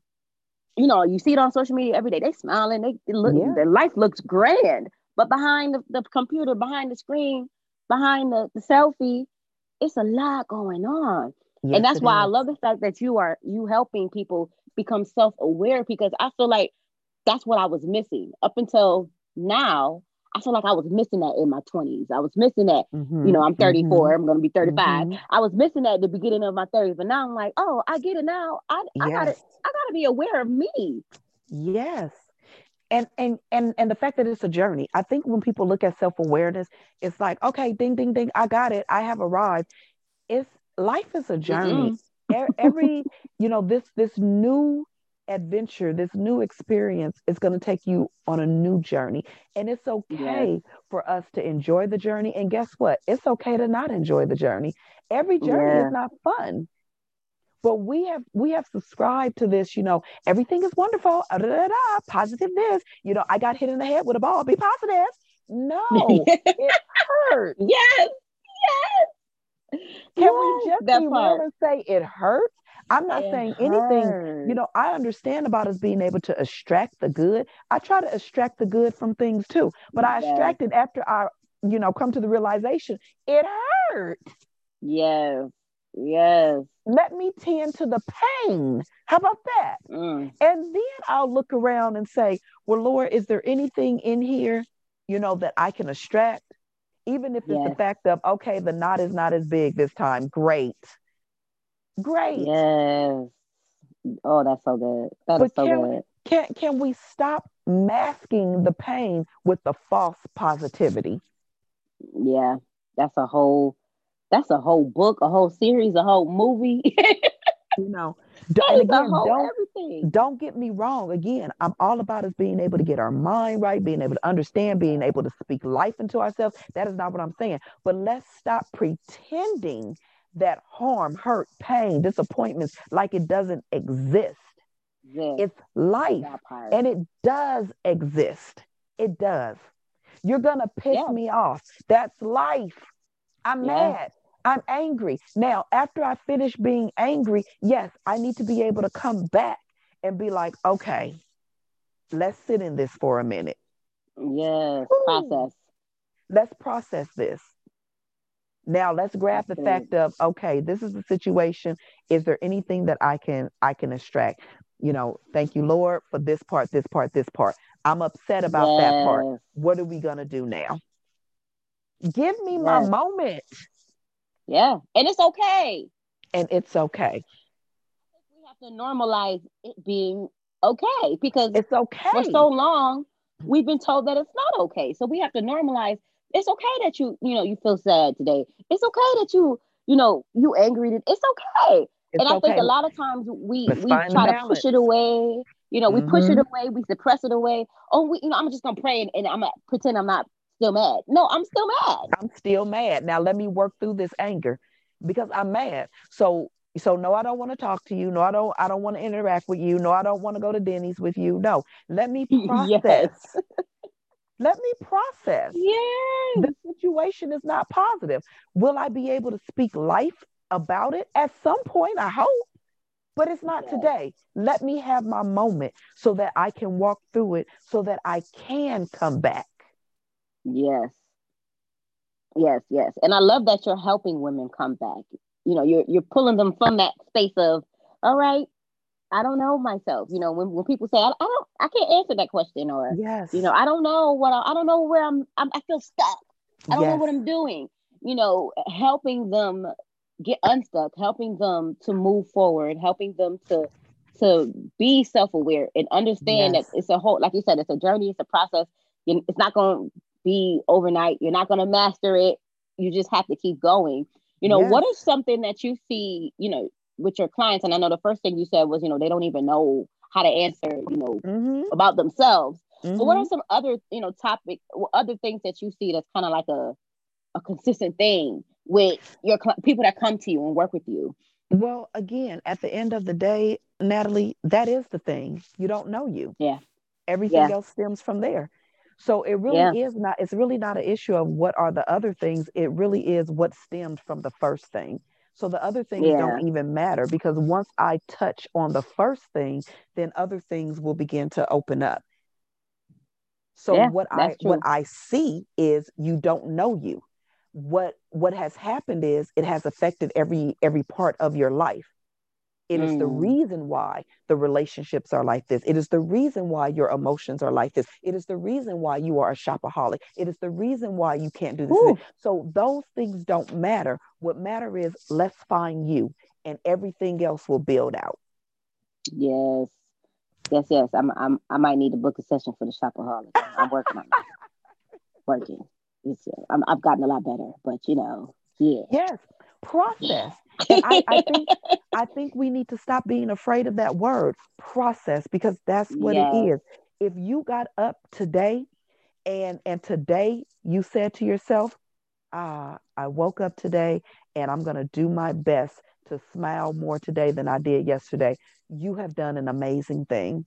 you know, you see it on social media every day. They smiling. They, they look. Yeah. Their life looks grand. But behind the, the computer, behind the screen, behind the, the selfie, it's a lot going on Yes, and that's why I love the fact that you are you helping people become self-aware because I feel like that's what I was missing up until now. I feel like I was missing that in my 20s. I was missing that. Mhm, You know, I'm 34. mhm, I'm going to be 35. mhm. I was missing that at the beginning of my 30s, but now I'm like, oh, I get it now. I I got to I got to be aware of me. Yes. And and and and the fact that it's a journey. I think when people look at self-awareness, it's like, okay, ding ding ding, I got it. I have arrived. It's life is a journey. Every, you know, this this new adventure, this new experience is going to take you on a new journey. And it's okay for us to enjoy the journey. And guess what? It's okay to not enjoy the journey. Every journey Yeah. is not fun. But we have we have subscribed to this, you know, everything is wonderful, ah, da, da, da, positive this, you know, I got hit in the head with a ball, be positive. No, it hurt. yes. Yes. Can Yes, we just be real and say it hurt? I'm not It saying anything you know, I understand about us being able to extract the good. I try to extract the good from things too, but I Yes. extract it after I, you know, come to the realization it hurt. Yes. Yes. Let me tend to the pain. How about that? Mm. And then I'll look around and say, well, Lord, is there anything in here, you know, that I can extract? Even if it's the fact of, okay, the knot is not as big this time. Great. Great. Yes. Oh, that's so good. That is so can good. Can can we stop masking the pain with the false positivity? Yeah. That's a whole that's a whole book, a whole series, a whole movie. You know, D- That and again, don't everything. don't get me wrong. Again, I'm all about us being able to get our mind right, being able to understand, being able to speak life into ourselves. That is not what I'm saying. But let's stop pretending that harm, hurt, pain, disappointments like it doesn't exist. Yes, It's life. And it does exist. It does. You're going to piss Yeah. me off. That's life. I'm Yeah. mad. I'm angry. Now, after I finish being angry, yes, I need to be able to come back and be like, okay, let's sit in this for a minute. yes, Ooh. process. Let's process this. Now let's grab the fact of okay, this is the situation. Is there anything that I can I can extract? You know, thank you, Lord, for this part, this part, this part. I'm upset about that part. What are we gonna do now? Give me my moment, Yeah, and it's okay. and it's okay. We have to normalize it being okay because It's okay. for so long we've been told that it's not okay. So we have to normalize. It's okay that you, you know, you feel sad today. It's okay that you, you know, you angry. It's okay. It's and I okay. think a lot of times we Let's we try to push it away. You know, we push it Mhm. away, we suppress it away. Oh, we, you know, I'm just gonna pray and, and I'm gonna pretend I'm not still mad. No, I'm still mad. I'm still mad. Now let me work through this anger because I'm mad. So so no, I don't want to talk to you. No, I don't I don't want to interact with you. No, I don't want to go to Denny's with you. No, let me process. yes. Let me process. Yes. The situation is not positive. Will I be able to speak life about it at some point? I hope. But it's not Yes. today. Let me have my moment so that I can walk through it so that I can come back. Yes. Yes, yes. And I love that you're helping women come back. You know, you're you're pulling them from that space of, all right, I don't know myself. You know, when, when people say, I, I don't, I can't answer that question, or yes, you know, I don't know what I, I don't know where I'm, I'm. I feel stuck. I don't yes. know what I'm doing. You know, helping them get unstuck, helping them to move forward, helping them to to be self-aware and understand yes. that it's a whole, like you said, it's a journey, it's a process. It's not going to be overnight. You're not going to master it. You just have to keep going. You know, yes. what is something that you see, you know, with your clients? And I know the first thing you said was, you know, they don't even know how to answer, you know, mm-hmm. about themselves. Mm-hmm. But what are some other, you know, topic, other things that you see that's kind of like a, a consistent thing with your cl- people that come to you and work with you? Well, again, at the end of the day, Natalie, that is the thing. You don't know you. Yeah. Everything yeah. else stems from there. So it really yeah. is not, it's really not an issue of what are the other things. It really is what stemmed from the first thing. So the other things yeah. don't even matter because once I touch on the first thing, then other things will begin to open up. So yeah, what I true. what I see is you don't know you. What what has happened is it has affected every every part of your life. It mm. is the mm. reason why the relationships are like this. It is the reason why your emotions are like this. It is the reason why you are a shopaholic. It is the reason why you can't do this. So those things don't matter. What matter is let's find you and everything else will build out. Yes. Yes, yes. I'm, I'm I might need to book a session for the shopaholic. I'm working on it. Working. It's, i have gotten a lot better, but you know, yeah. Yes. Process. I, I think I think we need to stop being afraid of that word process because that's what yes. it is. If you got up today and and today you said to yourself, ah, I woke up today and I'm gonna do my best to smile more today than I did yesterday. You have done an amazing thing.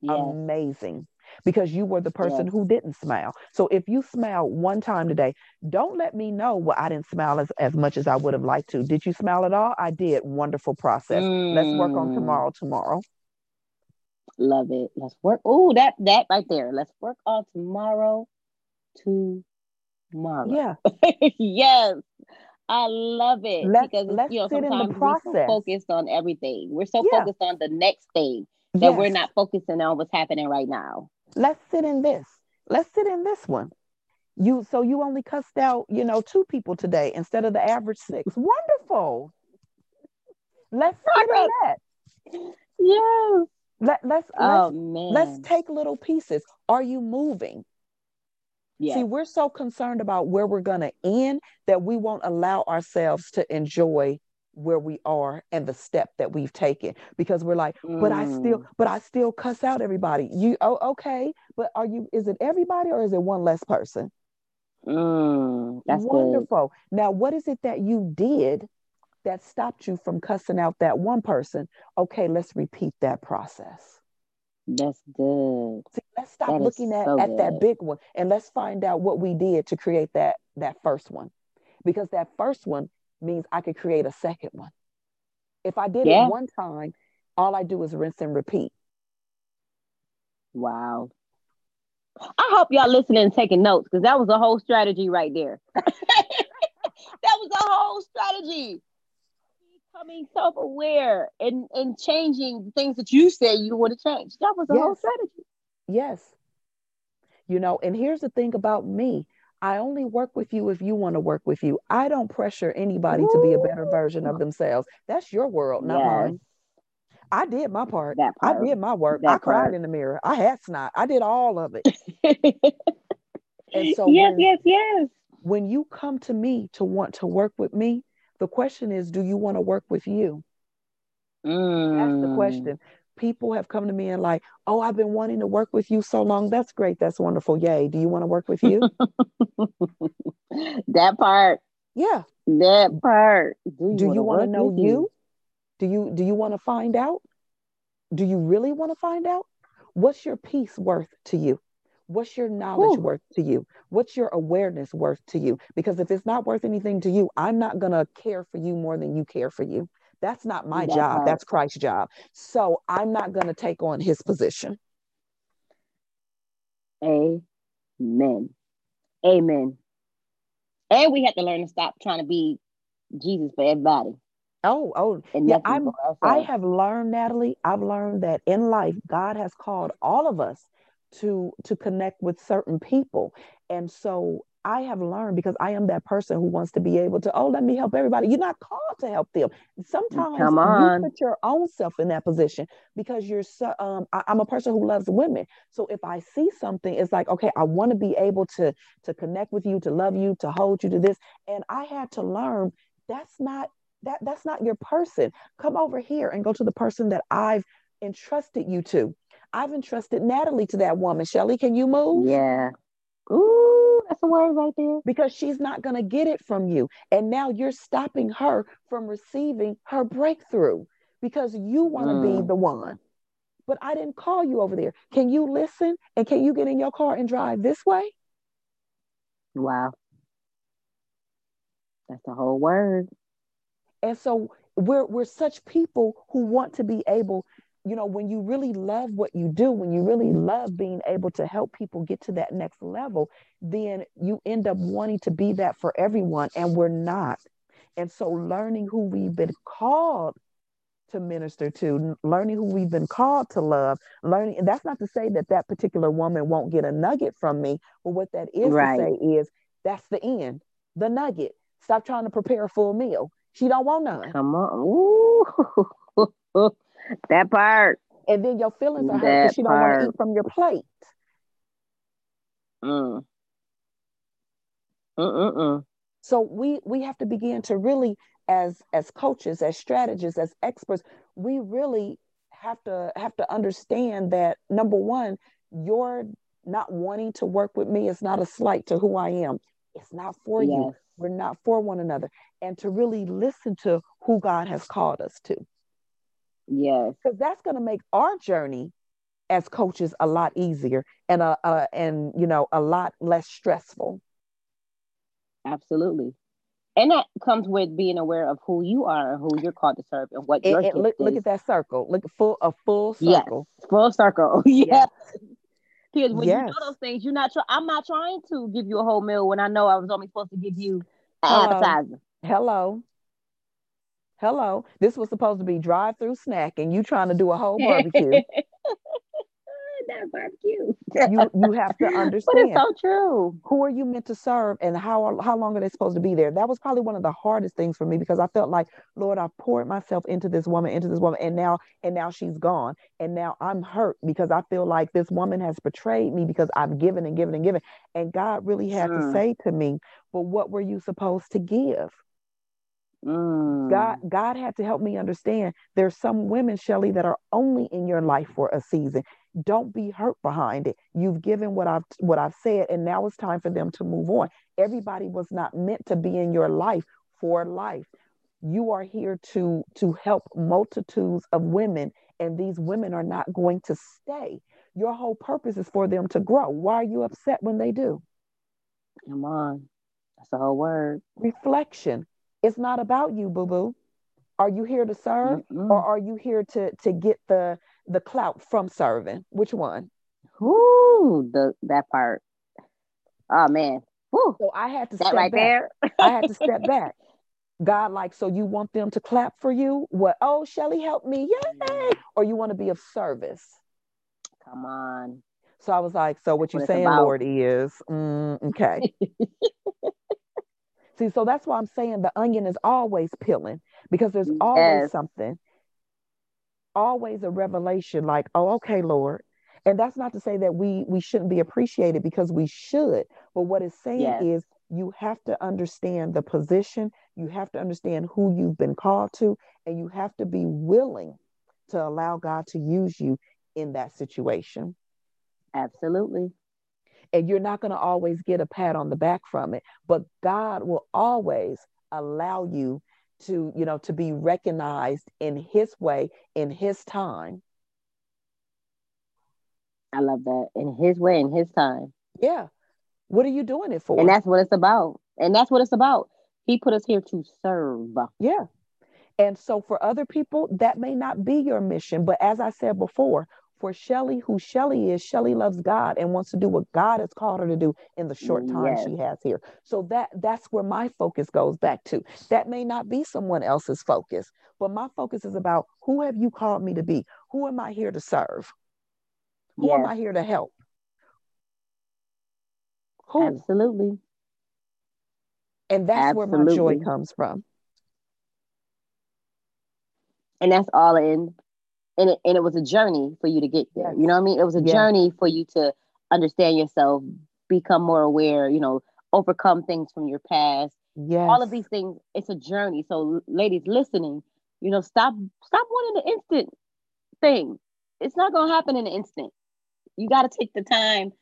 Yes. Amazing because you were the person yes. who didn't smile. So if you smile one time today, don't let me know well, I didn't smile as, as much as I would have liked to. Did you smile at all? I did. Wonderful process. Mm. Let's work on mm. tomorrow tomorrow. Love it. Let's work. Oh, that that right there. Let's work on tomorrow tomorrow. Yeah. yes. I love it let's, because let's you know sometimes we're so focused on everything. We're so yeah. focused on the next thing that yes. we're not focusing on what's happening right now let's sit in this. Let's sit in this one. You so you only cussed out, you know, two people today instead of the average six. Wonderful. Let's sit in that. Yes. Let, let's oh, let's, man. let's take little pieces. Are you moving? Yes. See, we're so concerned about where we're going to end that we won't allow ourselves to enjoy where we are and the step that we've taken because we're like mm. but i still mm. but i still cuss out everybody you oh okay but are you is it everybody or is it one less person mm, that's wonderful good. now what is it that you did that stopped you from cussing out that one person okay let's repeat that process that's good See, let's stop that looking at, so at that big one and let's find out what we did to create that that first one because that first one means I could create a second one. If I did yeah. it one time, all I do is rinse and repeat. Wow. I hope y'all listening and taking notes because that was a whole strategy right there. that was a whole strategy. Becoming self-aware and, and changing things that you said you would have changed. That was a yes. whole strategy. Yes. You know, and here's the thing about me. I only work with you if you want to work with you. I don't pressure anybody Ooh. to be a better version of themselves. That's your world, not yes. mine. I did my part. part. I did my work. That I cried part. in the mirror. I had snot. I did all of it. and so yes, when, yes, yes. When you come to me to want to work with me, the question is, do you want to work with you? Mm. That's the mm. question people have come to me and like, oh, I've been wanting to work with you so long. That's great. That's wonderful. Yay. Do you want to work with you? that part. Yeah. That part. Do you, you want to know you? you? Do you do you want to find out? Do you really want to find out? What's your peace worth to you? What's your knowledge Ooh. worth to you? What's your awareness worth to you? Because if it's not worth anything to you, I'm not going to care for you more than you care for you. That's not my job. That's Christ's job. So I'm not going to take on his position. Amen. Amen. And we have to learn to stop trying to be Jesus for everybody. Oh, oh, And yeah. I'm. I have learned, Natalie. I've learned that in life, God has called all of us to to connect with certain people, and so I have learned because I am that person who wants to be able to. Oh, let me help everybody. You're not called to help them. Sometimes Come you put your own self in that position because you're. So, um, I, I'm a person who loves women. So if I see something, it's like, okay, I want to be able to to connect with you, to love you, to hold you to this, and I had to learn that's not that that's not your person come over here and go to the person that i've entrusted you to i've entrusted natalie to that woman shelly can you move Yeah. Ooh, that's a word right there. because she's not going to get it from you and now you're stopping her from receiving her breakthrough because you want to be Mm. the one but i didn't call you over there can you listen and can you get in your car and drive this way Wow. That's a whole word. And so we're we're such people who want to be able, you know, when you really love what you do, when you really love being able to help people get to that next level, then you end up wanting to be that for everyone and we're not. And so learning who we've been called to minister to, learning who we've been called to love, learning, and that's not to say that that particular woman won't get a nugget from me, but what that is Right. to say is that's the end, the nugget. Stop trying to prepare a full meal. She don't want none. Come on. That part. And then your feelings are hurt because she don't want to eat from your plate. Mm. Mm-mm-mm. So we we have to begin to really, as as coaches, as strategists, as experts, we really have to have to understand that number one, your not wanting to work with me is not a slight to who I am. It's not for you. We're not for one another. And to really listen to who God has called us to. Yes. because that's going to make our journey as coaches a lot easier and uh, uh and you know a lot less stressful Absolutely. And that comes with being aware of who you are and who you're called to serve and what your and, and gift look, look at that circle look at full a full Yes. circle Full circle. yes. Because when you Yes. know those things, you're not. Try- I'm not trying to give you a whole meal when I know I was only supposed to give you an appetizer. hello hello this was supposed to be drive-through snacking. you trying to do a whole barbecue That barbecue. you you have to but it's so true. who are you meant to serve and how how long are they supposed to be there that was probably one of the hardest things for me because i felt like lord i poured myself into this woman into this woman and now and now she's gone and now i'm hurt because i feel like this woman has betrayed me because i've given and given and given and god really had to Mm. say to me but what were you supposed to give Mm. God mm. God had to help me understand there's some women, Shelly, that are only in your life for a season. Don't be hurt behind it. You've given what I've what I've said, and now it's time for them to move on. Everybody was not meant to be in your life for life. You are here to to help multitudes of women, and these women are not going to stay. Your whole purpose is for them to grow. Why are you upset when they do? Come on. That's the whole word. Reflection. It's not about you, boo boo. Are you here to serve? Mm-mm. or are you here to to get the the clout from serving which one Whoo, the that part. Oh man. Whoo. so i had to That step right back there. i had to step back god like so you want them to clap for you what oh shelly help me yay or you want to be of service Come on. so i was like so what That's you what saying lord is mm, okay see so that's why i'm saying the onion is always peeling because there's always Yes. something always a revelation like oh okay lord and that's not to say that we we shouldn't be appreciated because we should but what it's saying Yes. is you have to understand the position you have to understand who you've been called to and you have to be willing to allow god to use you in that situation Absolutely. And you're not going to always get a pat on the back from it but god will always allow you to you know to be recognized in his way in his time I love that. In his way, in his time. yeah what are you doing it for And that's what it's about. And that's what it's about. He put us here to serve. yeah and so for other people that may not be your mission but as i said before for Shelly, who Shelly is, Shelly loves God and wants to do what God has called her to do in the short time yes. she has here. So that that's where my focus goes back to. That may not be someone else's focus, but my focus is about who have you called me to be? Who am I here to serve? Who yes. am I here to help? Who? Absolutely. And that's Absolutely. where my joy comes from. And that's all in and it, and it was a journey for you to get there. You know what I mean? It was a journey for you to understand yourself, become more aware, you know, overcome things from your past. Yes. All of these things, it's a journey. So ladies listening, you know, stop stop wanting the instant thing. It's not gonna happen in an instant. You gotta take the time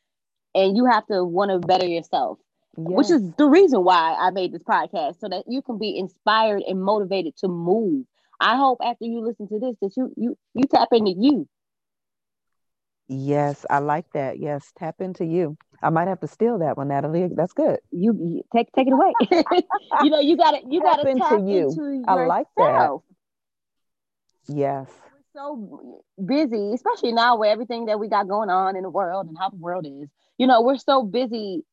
and you have to want to better yourself. Yes. Which is the reason why I made this podcast so that you can be inspired and motivated to move I hope after you listen to this that you you you tap into you. Yes, I like that. Yes, tap into you. I might have to steal that one, Natalie. That's good. You, you take take it away. you know, you got to you got to tap, into you. Into I like that. Yes. We're so busy, especially now with everything that we got going on in the world and how the world is. You know, we're so busy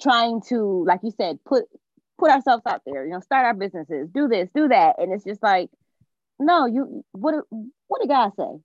trying to, like you said, put put ourselves out there. You know, start our businesses, do this, do that, and it's just like no, you what what did God say?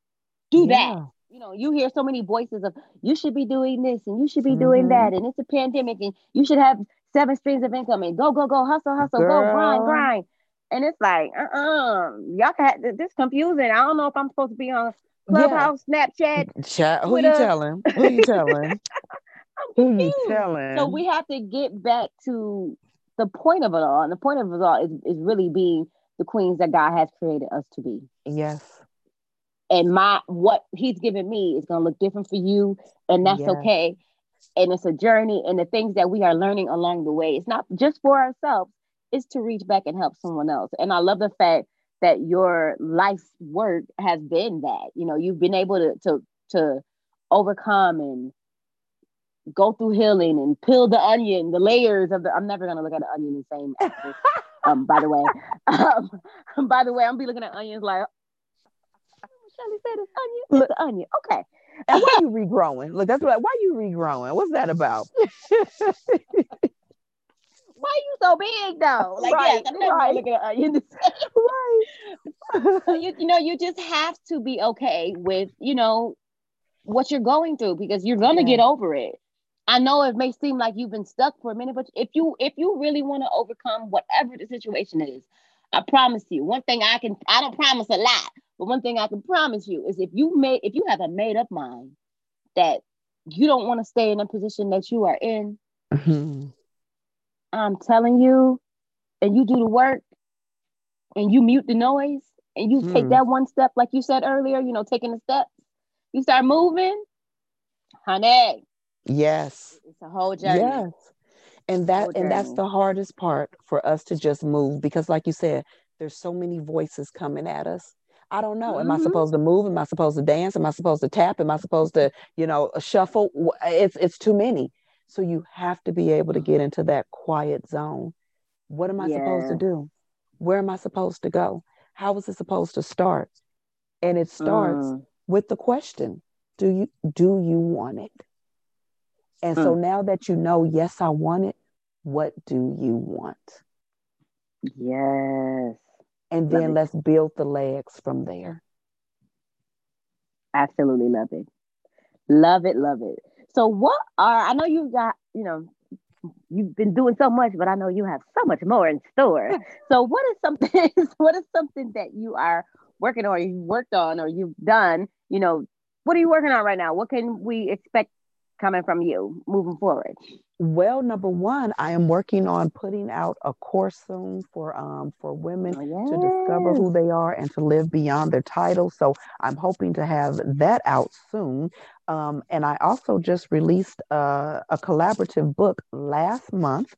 Do yeah. that. You know, you hear so many voices of you should be doing this and you should be mm-hmm. doing that, and it's a pandemic, and you should have seven streams of income and go, go, go, hustle, hustle, Girl. go, grind, grind. And it's like, uh-uh, y'all can have this confusing. I don't know if I'm supposed to be on Clubhouse, yeah. Snapchat. Chat, who you telling? Who you telling? who you telling? So we have to get back to the point of it all. And the point of it all is, is really being the queens that God has created us to be. Yes. And my what he's given me is gonna look different for you, and that's yes. okay. And it's a journey, and the things that we are learning along the way, it's not just for ourselves, it's to reach back and help someone else. And I love the fact that your life's work has been that. You know, you've been able to to to overcome and go through healing and peel the onion, the layers of the. I'm never gonna look at an onion the same. Um, by the way, um, by the way, I'm be looking at onions like Shelly said it's onion. Look, it's onion. Okay. And why are you regrowing? Look, that's what. Why are you regrowing? What's that about? why are you so big though? Like, right, never right. looking at onions. right. you, you know, you just have to be okay with you know what you're going through because you're gonna yeah. get over it. I know it may seem like you've been stuck for a minute, but if you if you really want to overcome whatever the situation is, I promise you, one thing I can I don't promise a lot, but one thing I can promise you is if you made if you have a made up mind that you don't want to stay in a position that you are in, mm-hmm. I'm telling you, and you do the work and you mute the noise and you mm. take that one step, like you said earlier, you know, taking the steps, you start moving, honey, Yes. It's a whole journey. Yes. And that and that's the hardest part for us to just move because like you said, there's so many voices coming at us. I don't know. Am mm-hmm. I supposed to move? Am I supposed to dance? Am I supposed to tap? Am I supposed to, you know, shuffle? It's it's too many. So you have to be able to get into that quiet zone. What am I yeah. supposed to do? Where am I supposed to go? How is it supposed to start? And it starts mm. with the question, do you do you want it? And mm. so now that you know, yes, I want it, what do you want? Yes. And then let's build the legs from there. Absolutely love it. Love it, love it. So what are I know you got, you know, you've been doing so much, but I know you have so much more in store. so what is something what is something that you are working on, or you worked on or you've done, you know, what are you working on right now? What can we expect coming from you moving forward? Well, number one, I am working on putting out a course soon for um for women oh, yes. to discover who they are and to live beyond their title. So I'm hoping to have that out soon. Um, and I also just released a, a collaborative book last month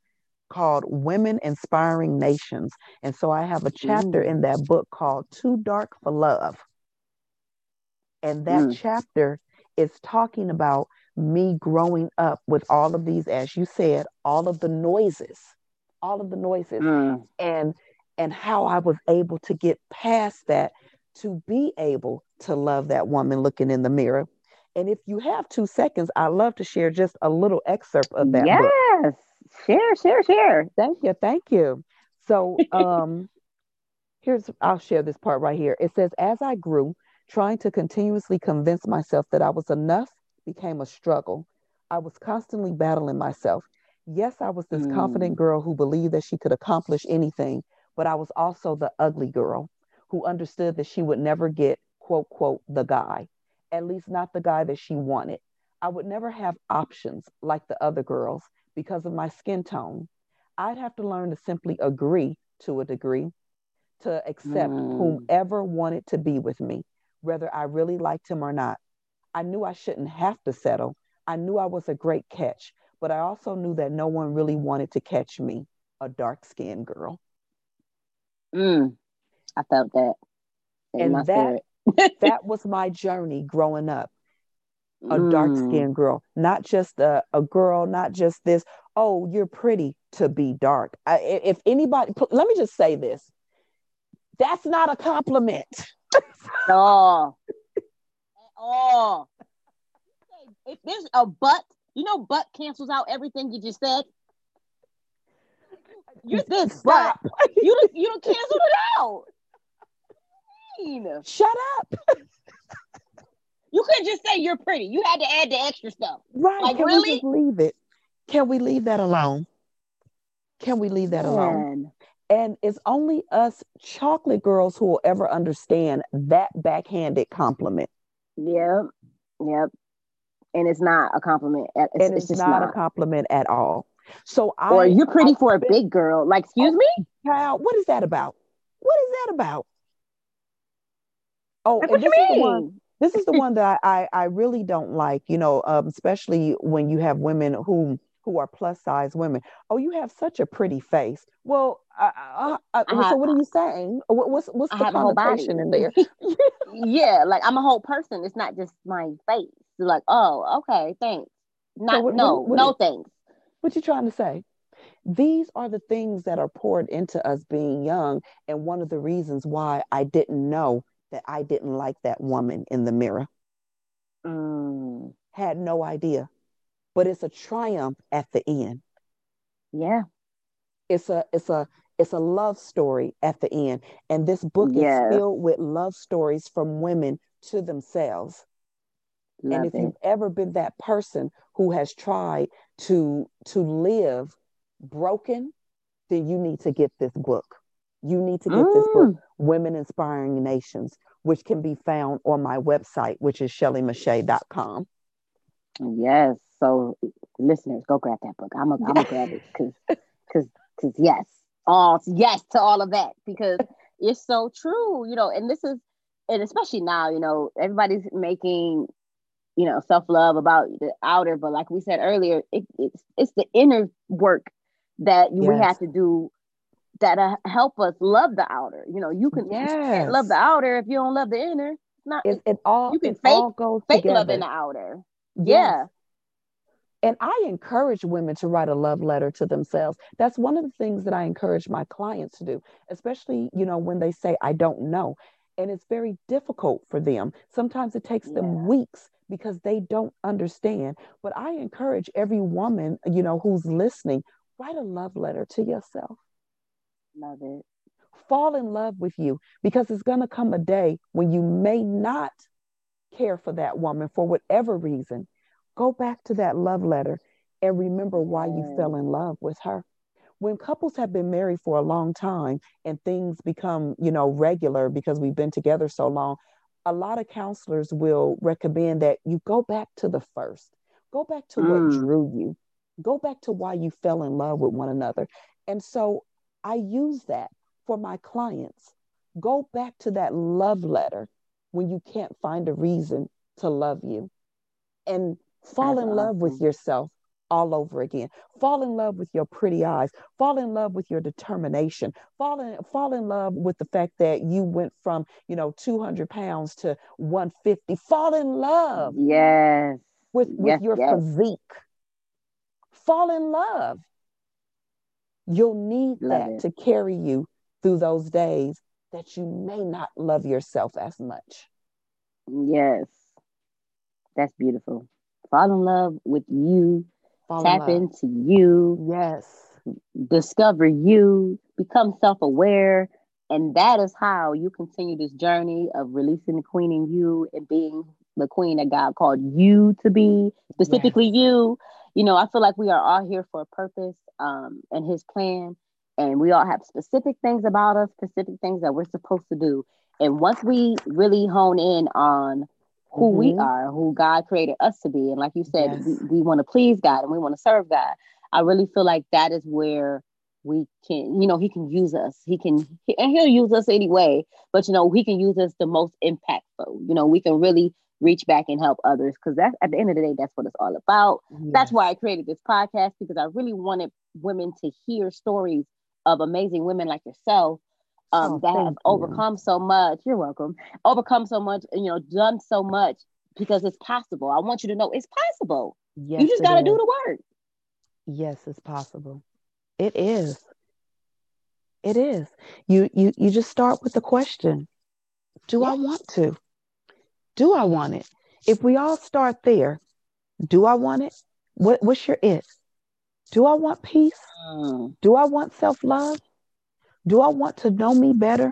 called Women Inspiring Nations. And so I have a chapter mm. in that book called Too Dark for Love. And that mm. chapter is talking about me growing up with all of these, as you said, all of the noises, all of the noises, mm. and and how I was able to get past that to be able to love that woman looking in the mirror. And if you have two seconds, I'd love to share just a little excerpt of that yes. book. Share, share, share. Thank you. Thank you. So um here's I'll share this part right here. It says, as I grew, trying to continuously convince myself that I was enough became a struggle. I was constantly battling myself. Yes, I was this mm. confident girl who believed that she could accomplish anything, but I was also the ugly girl who understood that she would never get, quote, quote, the guy, at least not the guy that she wanted. I would never have options like the other girls because of my skin tone. I'd have to learn to simply agree to a degree to accept mm. whomever wanted to be with me, whether I really liked him or not. I knew I shouldn't have to settle. I knew I was a great catch, but I also knew that no one really wanted to catch me, a dark skinned girl. Mm. I felt that. and that that was my journey growing up. A mm. dark skinned girl, not just a, a girl, not just this, oh, you're pretty to be dark. I, if anybody, let me just say this that's not a compliment. no. Oh. If there's a but, you know, but cancels out everything you just said. You're this but you don't you don't cancel it out. Shut up. You couldn't just say you're pretty. You had to add the extra stuff. Right. Like, Can really? we just leave it? Can we leave that alone? Can we leave that alone? And it's only us chocolate girls who will ever understand that backhanded compliment. Yep. Yep. And it's not a compliment. It's, and it's, it's not, not, a compliment at all. So I Or you're pretty I, for a big girl. Like, excuse oh, me? Child, what is that about? What is that about? Oh, like, what you mean? One, this is the one that I, I really don't like, you know, um, especially when you have women who who are plus size women. Oh, you have such a pretty face. Well, uh, uh, have, so what are you saying? what's what's the connotation in there? yeah, like I'm a whole person. It's not just my face. Like, oh, okay, thanks. Not so what, no, what, what no thanks. What you trying to say? These are the things that are poured into us being young, and one of the reasons why I didn't know that I didn't like that woman in the mirror. Mm. Had no idea but it's a triumph at the end. Yeah. It's a it's a it's a love story at the end. And this book yes. is filled with love stories from women to themselves. Love and if it. you've ever been that person who has tried to to live broken, then you need to get this book. You need to get mm. this book, mm. Women Inspiring Nations, which can be found on my website, which is shellymache.com. Yes. So listeners, go grab that book. I'm gonna I'm grab it because because because yes, all yes to all of that because it's so true, you know. And this is and especially now, you know, everybody's making you know self love about the outer, but like we said earlier, it, it's it's the inner work that yes. we have to do that uh, help us love the outer. You know, you can yes. love the outer if you don't love the inner. It's not it, it all you can fake all goes fake together. love in the outer. Yes. Yeah. And I encourage women to write a love letter to themselves. That's one of the things that I encourage my clients to do, especially, you know, when they say, I don't know. And it's very difficult for them. Sometimes it takes yeah. them weeks because they don't understand. But I encourage every woman, you know, who's listening, write a love letter to yourself. Love it. Fall in love with you because it's going to come a day when you may not care for that woman for whatever reason Go back to that love letter and remember why you fell in love with her. When couples have been married for a long time and things become, you know, regular because we've been together so long, a lot of counselors will recommend that you go back to the first. Go back to mm. what drew you. Go back to why you fell in love with one another. And so I use that for my clients. Go back to that love letter when you can't find a reason to love you. And Fall That's in love with yourself all over again. Fall in love with your pretty eyes. Fall in love with your determination. Fall in, fall in love with the fact that you went from, you know, 200 pounds to 150. Fall in love. Yes. With, with yes, your yes. physique. Fall in love. You'll need love that it. to carry you through those days that you may not love yourself as much. Yes. That's beautiful. Fall in love with you. Fall tap in into you. Yes. discover you, become self aware. And that is how you continue this journey of releasing the queen in you and being the queen that God called you to be, specifically you. You know, I feel like we are all here for a purpose um, and His plan. And we all have specific things about us, specific things that we're supposed to do. And once we really hone in on who we Mhm. are, who God created us to be, and like you said, Yes. we, we want to please God and we want to serve God. I really feel like that is where we can, you know, He can use us. He can, he- and He'll use us anyway. But you know, He can use us the most impactful. You know, we can really reach back and help others because that's at the end of the day, that's what it's all about. That's why I created this podcast because I really wanted women to hear stories of amazing women like yourself um, Oh, that have you. overcome so much. You're welcome. Overcome so much, you know, done so much because it's possible. I want you to know it's possible. Yes, you just got to do the work. Yes, it's possible. It is. It is. You you you just start with the question, do I want to? Do I want it? If we all start there, do I want it? What what's your it? Do I want peace? Mm, Do I want self-love? Do I want to know me better?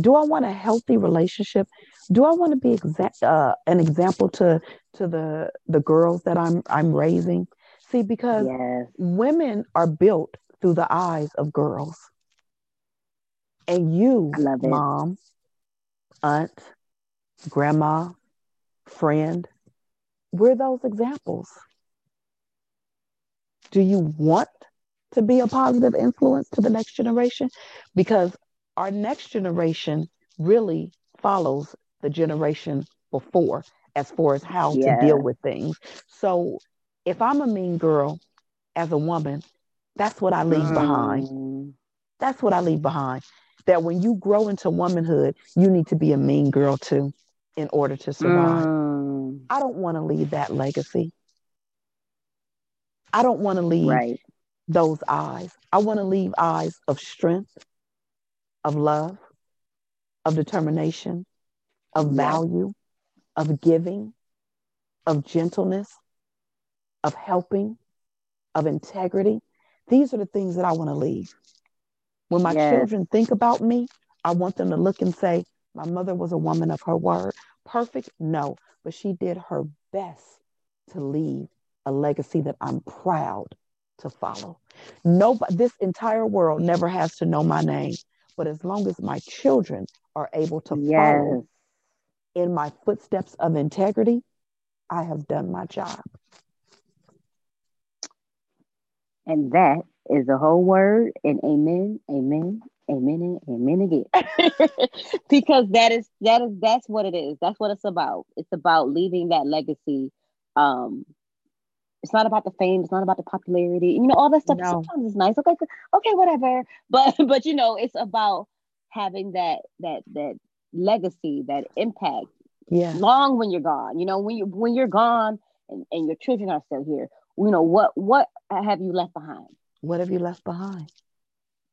Do I want a healthy relationship? Do I want to be exa- uh, an example to to the the girls that I'm I'm raising? See, because yes. women are built through the eyes of girls. And you, love mom, aunt, grandma, friend, we're those examples. Do you want to be a positive influence to the next generation? Because our next generation really follows the generation before as far as how Yeah. to deal with things. So if I'm a mean girl as a woman, that's what I leave behind. Mm, That's what I leave behind. That when you grow into womanhood, you need to be a mean girl too in order to survive. mm, I don't want to leave that legacy. I don't want to leave right. Those eyes. I want to leave eyes of strength, of love, of determination, of value, of giving, of gentleness, of helping, of integrity. These are the things that I want to leave. When my Yes. children think about me, I want them to look and say, My mother was a woman of her word. Perfect? No, but she did her best to leave a legacy that I'm proud to follow. Nobody, this entire world never has to know my name, but as long as my children are able to follow in my footsteps of integrity, I have done my job. And that is the whole word. And amen, amen, amen, and amen again. because that is that is that's what it is. That's what it's about. It's about leaving that legacy. Um, it's not about the fame. It's not about the popularity. You know, all that stuff. No. Sometimes it's nice. Okay, okay, whatever. But but you know, it's about having that that that legacy, that impact Yeah. long when you're gone. You know, when you when you're gone and, and your children are still here. You know what what have you left behind? What have you left behind?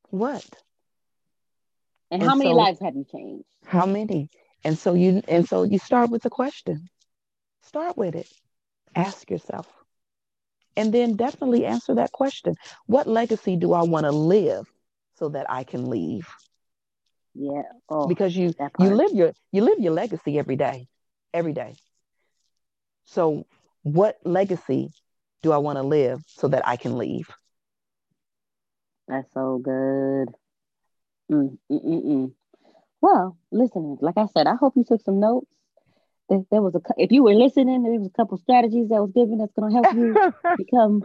What? And, And how many so- lives have you changed? How many? And so you and so you start with the question. Start with it. Ask yourself. And then definitely answer that question. What legacy do I want to live so that I can leave? Yeah. Oh, Because you you live your you live your legacy every day. Every day. So what legacy do I want to live so that I can leave? That's so good. Mm, mm, mm, mm. Well, listeners, like I said, I hope you took some notes. There, there was a if you were listening, there was a couple strategies that was given that's going to help you become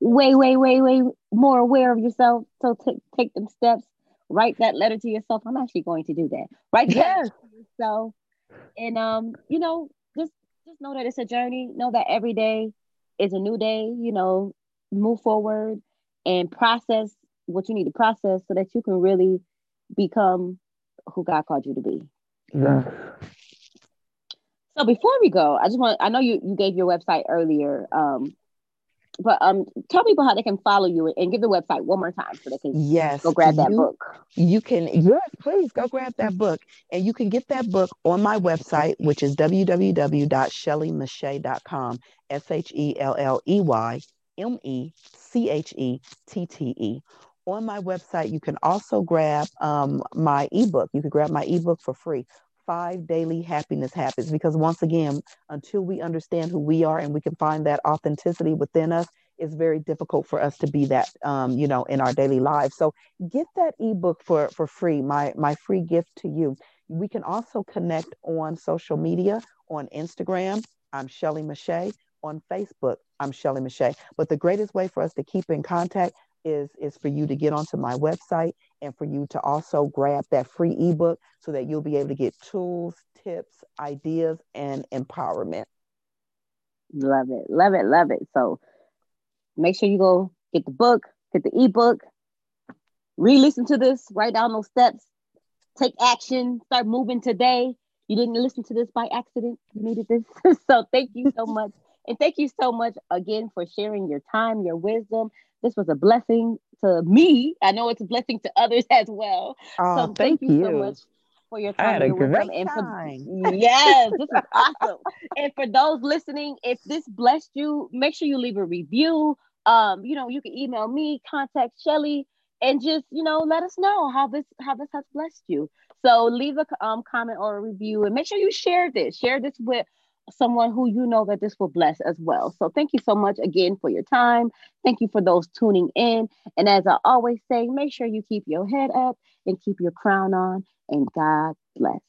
way, way, way, way more aware of yourself. So take take them steps. Write that letter to yourself. I'm actually going to do that. Write that Yes. letter to yourself, and um, you know, just just know that it's a journey. Know that every day is a new day. You know, move forward and process what you need to process so that you can really become who God called you to be. So before we go, I just want I know you you gave your website earlier. Um but um, tell people how they can follow you and give the website one more time so they can yes go grab that you, book. You can yes, please go grab that book, and you can get that book on my website, which is www.shelleymechette.com. S H E L L E Y M E C H E T T E. On my website, you can also grab um, my ebook. You can grab my ebook for free five daily happiness habits because once again until we understand who we are and we can find that authenticity within us it's very difficult for us to be that um, you know in our daily lives so get that ebook for for free my my free gift to you we can also connect on social media on instagram i'm shelley Mechette. on facebook i'm shelley Mechette. but the greatest way for us to keep in contact is is for you to get onto my website and for you to also grab that free ebook so that you'll be able to get tools, tips, ideas, and empowerment. Love it, love it, love it. So make sure you go get the book, get the ebook, re-listen to this, write down those steps, take action, start moving today. You didn't listen to this by accident. You needed this. so thank you so much. And thank you so much again for sharing your time, your wisdom. This was a blessing to me. I know it's a blessing to others as well. Oh, so thank, you, you so much for your time. I had a great and for, yes, this is awesome. and for those listening, if this blessed you, make sure you leave a review. Um, you know, you can email me, contact Shelly, and just you know let us know how this how this has blessed you. So leave a um, comment or a review, and make sure you share this. Share this with someone who you know that this will bless as well. So thank you so much again for your time. Thank you for those tuning in. And as I always say, make sure you keep your head up and keep your crown on, and God bless.